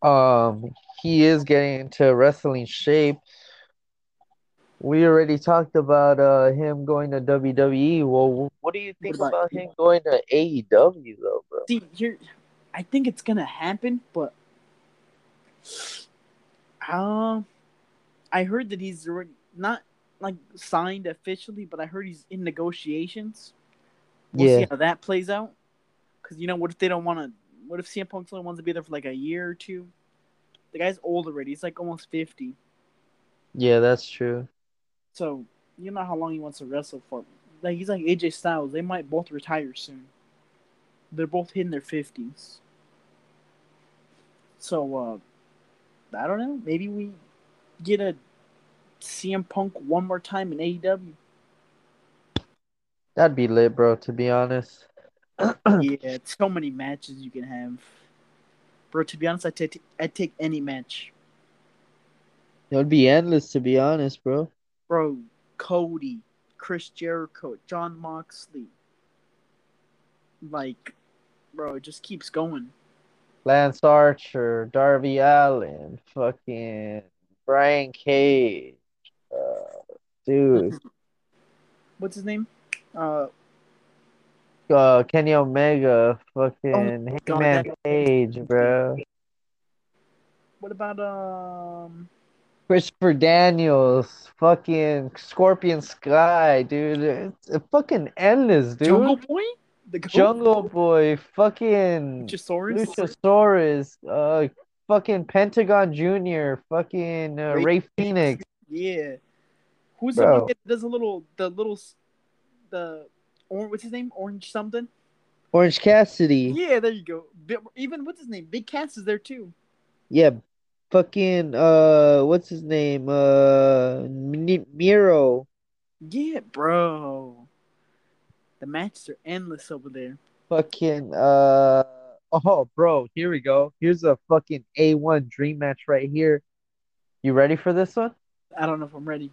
Um, he is getting into wrestling shape. We already talked about uh him going to WWE. Well, what do you think about- about him going to AEW though, bro? See, here, I think it's gonna happen, but um, I heard that he's already not like signed officially, but I heard he's in negotiations. We'll Yeah. see how that plays out. Because you know, what if they don't want to? What if CM Punk only wants to be there for like a year or two? The guy's old already. He's like almost fifty. Yeah, that's true. So you know how long he wants to wrestle for. Like he's like AJ Styles. They might both retire soon. They're both hitting their fifties. So uh I don't know. Maybe we get a CM Punk one more time in AEW. That'd be lit, bro, to be honest. yeah, so many matches you can have. Bro, to be honest, I take I'd take any match. It would be endless, to be honest, bro. Bro, Cody, Chris Jericho, Jon Moxley. Like, bro, it just keeps going. Lance Archer, Darby Allin, fucking Brian Cage, uh, dude, What's his name? Uh, uh, Kenny Omega, fucking Oh Hangman Page, bro. what about um? Christopher Daniels, fucking Scorpio Sky, dude. It's uh, fucking endless, dude. Jungle Boy? The goat? Jungle Boy, fucking Luchasaurus? Luchasaurus, uh, fucking Pentagon Junior, fucking uh, Ray- Rey Fenix. Yeah. Who's the one that does a little the little the orange what's his name? Orange something? Orange Cassidy. Yeah, there you go. Even what's his name? Big Cass is there too. Yeah, fucking uh, what's his name? Uh, Mi- Miro. Yeah, bro. The matches are endless over there. Fucking uh, oh, bro, here we go. Here's a fucking A1 dream match right here. You ready for this one? I don't know if I'm ready.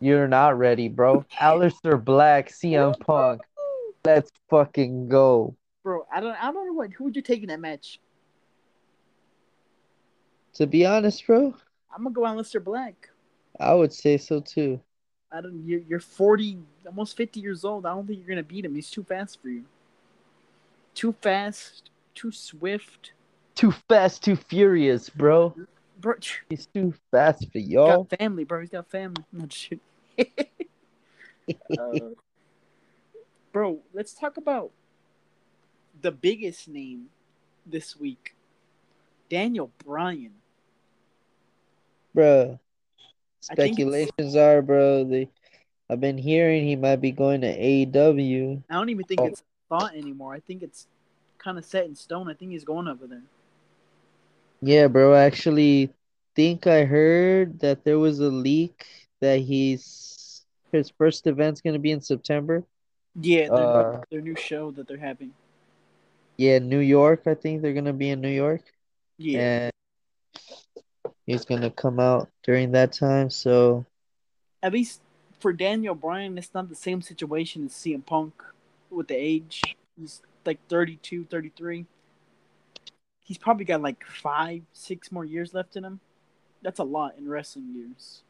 You're not ready, bro. Aleister Black, CM Punk. Let's fucking go. Bro, I don't I don't know what who would you take in that match? To be honest, bro, I'm gonna go on Lister Black. I would say so too. I don't you're you're forty almost fifty years old. I don't think you're gonna beat him. He's too fast for you. Too fast, too swift. Too fast, too furious, bro. Bro, He's too fast for y'all. got family, bro. He's got family. Not shit. Uh, bro, let's talk about the biggest name this week. Daniel Bryan. Bruh. I think it's- Speculations are, bro. They, I've been hearing he might be going to AEW. I don't even think Oh. it's thought anymore. I think it's kind of set in stone. I think he's going over there. Yeah, bro. I actually think I heard that there was a leak that he's his first event's gonna be in September. Yeah, their, Uh, their new show that they're having. Yeah, New York. I think they're gonna be in New York, Yeah, he's gonna come out during that time. So at least for Daniel Bryan, it's not the same situation as CM Punk with the age. He's like 32, 33. He's probably got like five, six more years left in him. That's a lot in wrestling years.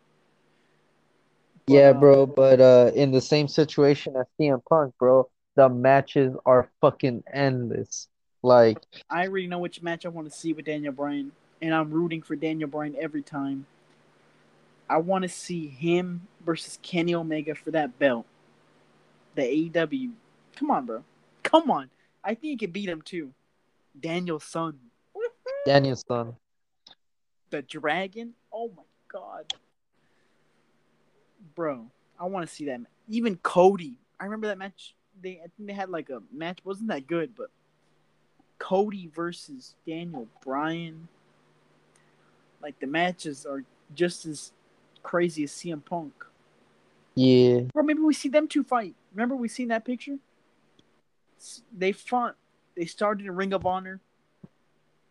But, yeah, uh, bro. But uh, in the same situation as CM Punk, bro, the matches are fucking endless. Like, I already know which match I want to see with Daniel Bryan, and I'm rooting for Daniel Bryan every time. I want to see him versus Kenny Omega for that belt. The AEW. Come on, bro. Come on. I think he can beat him too. Danielson. Daniel's son. The dragon. Oh my god. Bro, I want to see that. Even Cody. I remember that match. They I think they had like a match wasn't that good, but Cody versus Daniel Bryan. Like the matches are just as crazy as CM Punk. Yeah. Or maybe we see them two fight. Remember we seen that picture? They fought. They started in Ring of Honor,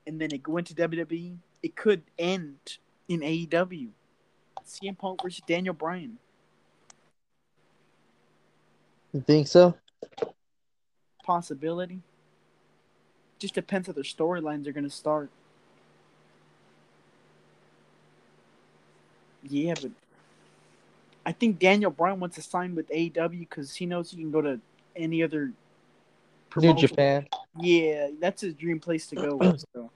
and then it went to WWE. It could end in AEW. CM Punk versus Daniel Bryan. You think so? Possibility. Just depends how their storylines are going to start. Yeah, but I think Daniel Bryan wants to sign with AEW because he knows he can go to any other New. Japan. Yeah, that's his dream place to go. So.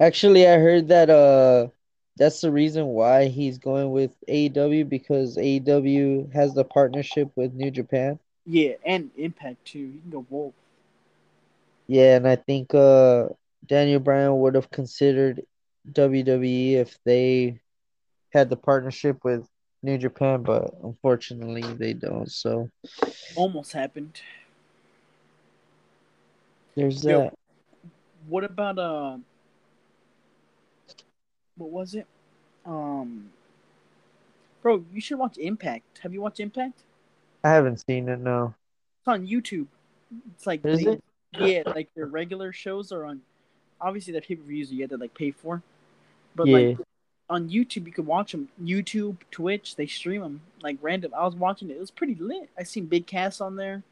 Actually, I heard that uh that's the reason why he's going with AEW because AEW has the partnership with New Japan. Yeah, and Impact too. You can go both. Yeah, and I think uh Daniel Bryan would have considered WWE if they had the partnership with New Japan, but unfortunately they don't. So Almost happened. there's Yo. that. What about uh? What was it? Um, bro, you should watch Impact. Have you watched Impact? I haven't seen it no. It's on YouTube. It's like Is they- it? yeah, like their regular shows are on. Obviously, the pay per views you had to like pay for, but Yeah. like on YouTube you could watch them. YouTube, Twitch, they stream them like random. I was watching it. It was pretty lit. I seen Big Cass on there,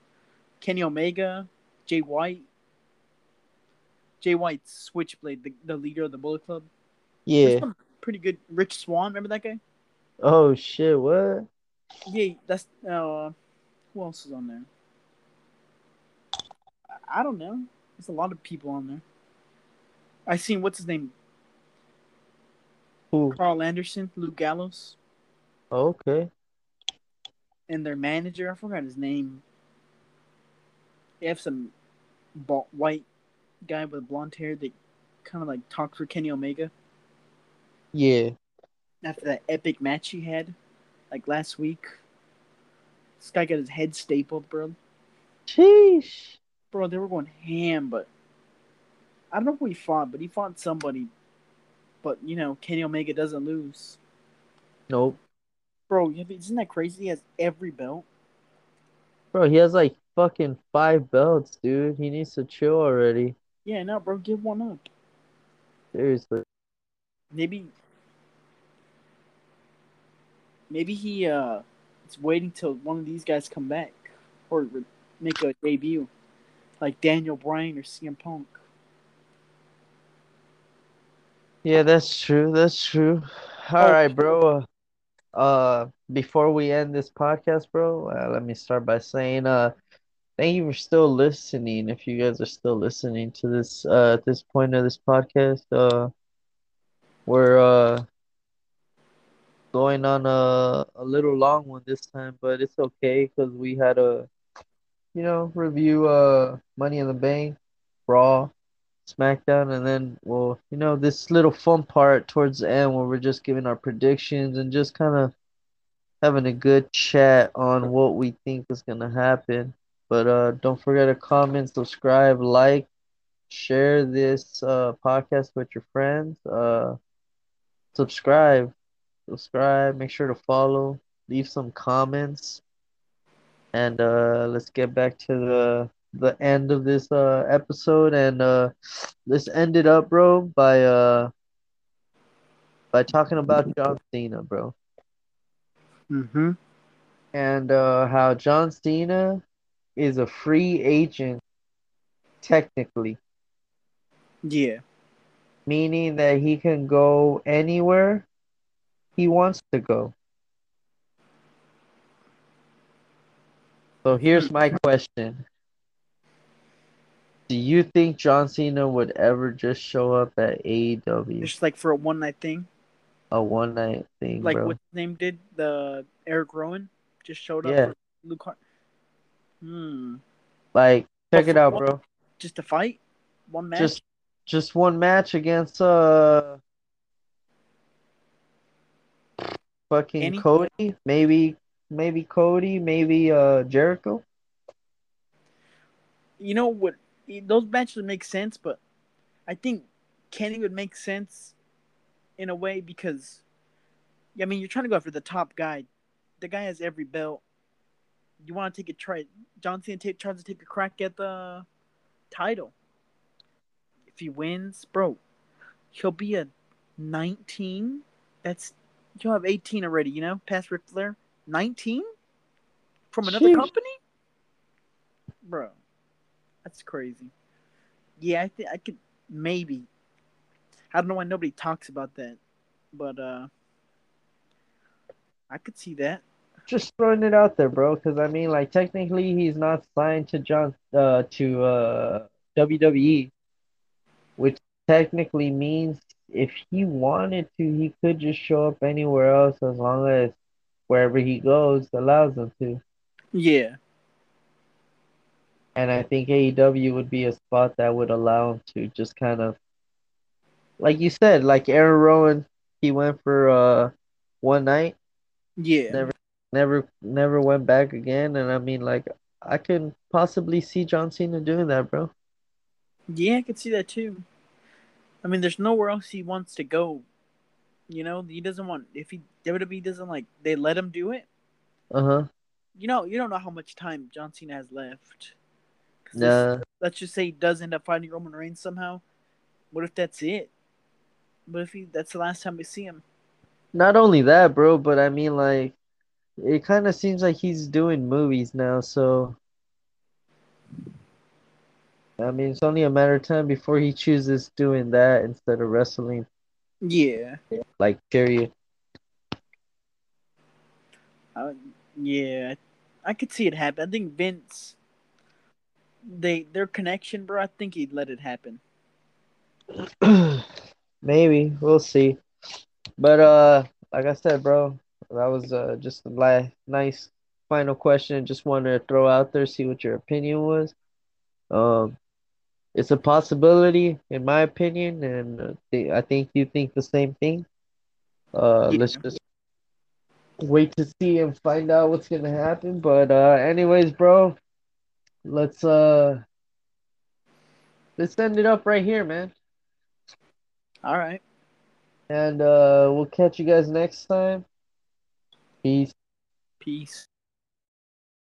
Kenny Omega, Jay White. Jay White Switchblade, the, the leader of the Bullet Club. Yeah. pretty good. Rich Swann, remember that guy? Oh shit, what? Yeah, that's uh, who else is on there? I don't know. There's a lot of people on there. I seen what's his name, Who? Karl Anderson, Luke Gallows, oh, Okay. and their manager. I forgot his name. They have some ba- white guy with blonde hair that kind of like talked for Kenny Omega Yeah. after that epic match he had, like last week. This guy got his head stapled, bro. Sheesh. bro, they were going ham, but I don't know who he fought, but he fought somebody. But you know, Kenny Omega doesn't lose, Nope. bro. Isn't that crazy? He has every belt. Bro, he has like fucking five belts, dude. He needs to chill already. Yeah, no, bro, give one up. Seriously. Maybe, maybe he uh, is waiting till one of these guys come back or re- make a debut, like Daniel Bryan or CM Punk. Yeah, that's true. That's true. All Oh. right, bro. Uh, before we end this podcast, bro, uh, let me start by saying, uh, thank you for still listening. If you guys are still listening to this, uh, at this point of this podcast, uh, we're uh going on a a little long one this time, but it's okay because we had a, you know, review uh Money in the Bank, Raw. SmackDown, and then well, you know, this little fun part towards the end where we're just giving our predictions and just kind of having a good chat on what we think is gonna happen. But uh, don't forget to comment, subscribe, like, share this uh podcast with your friends. Uh, subscribe, subscribe. Make sure to follow, leave some comments, and uh, let's get back to the the end of this uh episode and uh let's end it up bro by uh by talking about John Cena bro. Mm-hmm. and uh how John Cena is a free agent technically. Yeah. meaning that he can go anywhere he wants to go. So here's my question do you think John Cena would ever just show up at AEW? Just like for a one night thing. a one night thing, like bro. what his name did. The Erick Rowan just showed up Yeah. Luke. Har- hmm. Like, check Oh, it out, for bro. Just a fight, one match. Just just one match against uh fucking Any- Cody, maybe maybe Cody, maybe uh Jericho. you know what? Those matches would make sense, but I think Kenny would make sense in a way because, I mean, you're trying to go after the top guy. The guy has every belt. You want to take a try. John Cena take, tries to take a crack at the title. If he wins, bro, he'll be a 19. That's you'll have 18 already. You know, past Ric Flair, 19 from another company, bro. That's crazy. Yeah, I think I could maybe. I don't know why nobody talks about that, but uh, I could see that. Just throwing it out there, bro. Because I mean, like technically, he's not signed to John uh to uh WWE, which technically means if he wanted to, he could just show up anywhere else as long as wherever he goes allows him to. Yeah, And I think AEW would be a spot that would allow him to just kind of, like you said, like Aaron Rowan, he went for uh one night, yeah, Never- never never went back again. And I mean, like I can possibly see John Cena doing that, bro. yeah. I could see that too. I mean, there's nowhere else he wants to go. You know, he doesn't want if he WWE doesn't like they let him do it. Uh huh. You know, you don't know how much time John Cena has left. Nah. let's just say he does end up fighting Roman Reigns somehow. What if that's it? What if he that's the last time we see him? Not only that, bro, but I mean, like, it kind of seems like he's doing movies now, so. I mean, it's only a matter of time before he chooses doing that instead of wrestling, Yeah. like, period. Uh, yeah, I could see it happen. I think Vince, they their connection, bro. I think he'd let it happen. Maybe we'll see. But uh, like I said, bro, that was uh just a li- nice final question. Just wanted to throw out there, see what your opinion was. Um, it's a possibility, in my opinion, and uh, th- I think you think the same thing. Uh, let's just wait to see and find out what's gonna happen. But uh, anyways, bro, let's uh, let's end it up right here, man. All right. And uh, we'll catch you guys next time. Peace. Peace.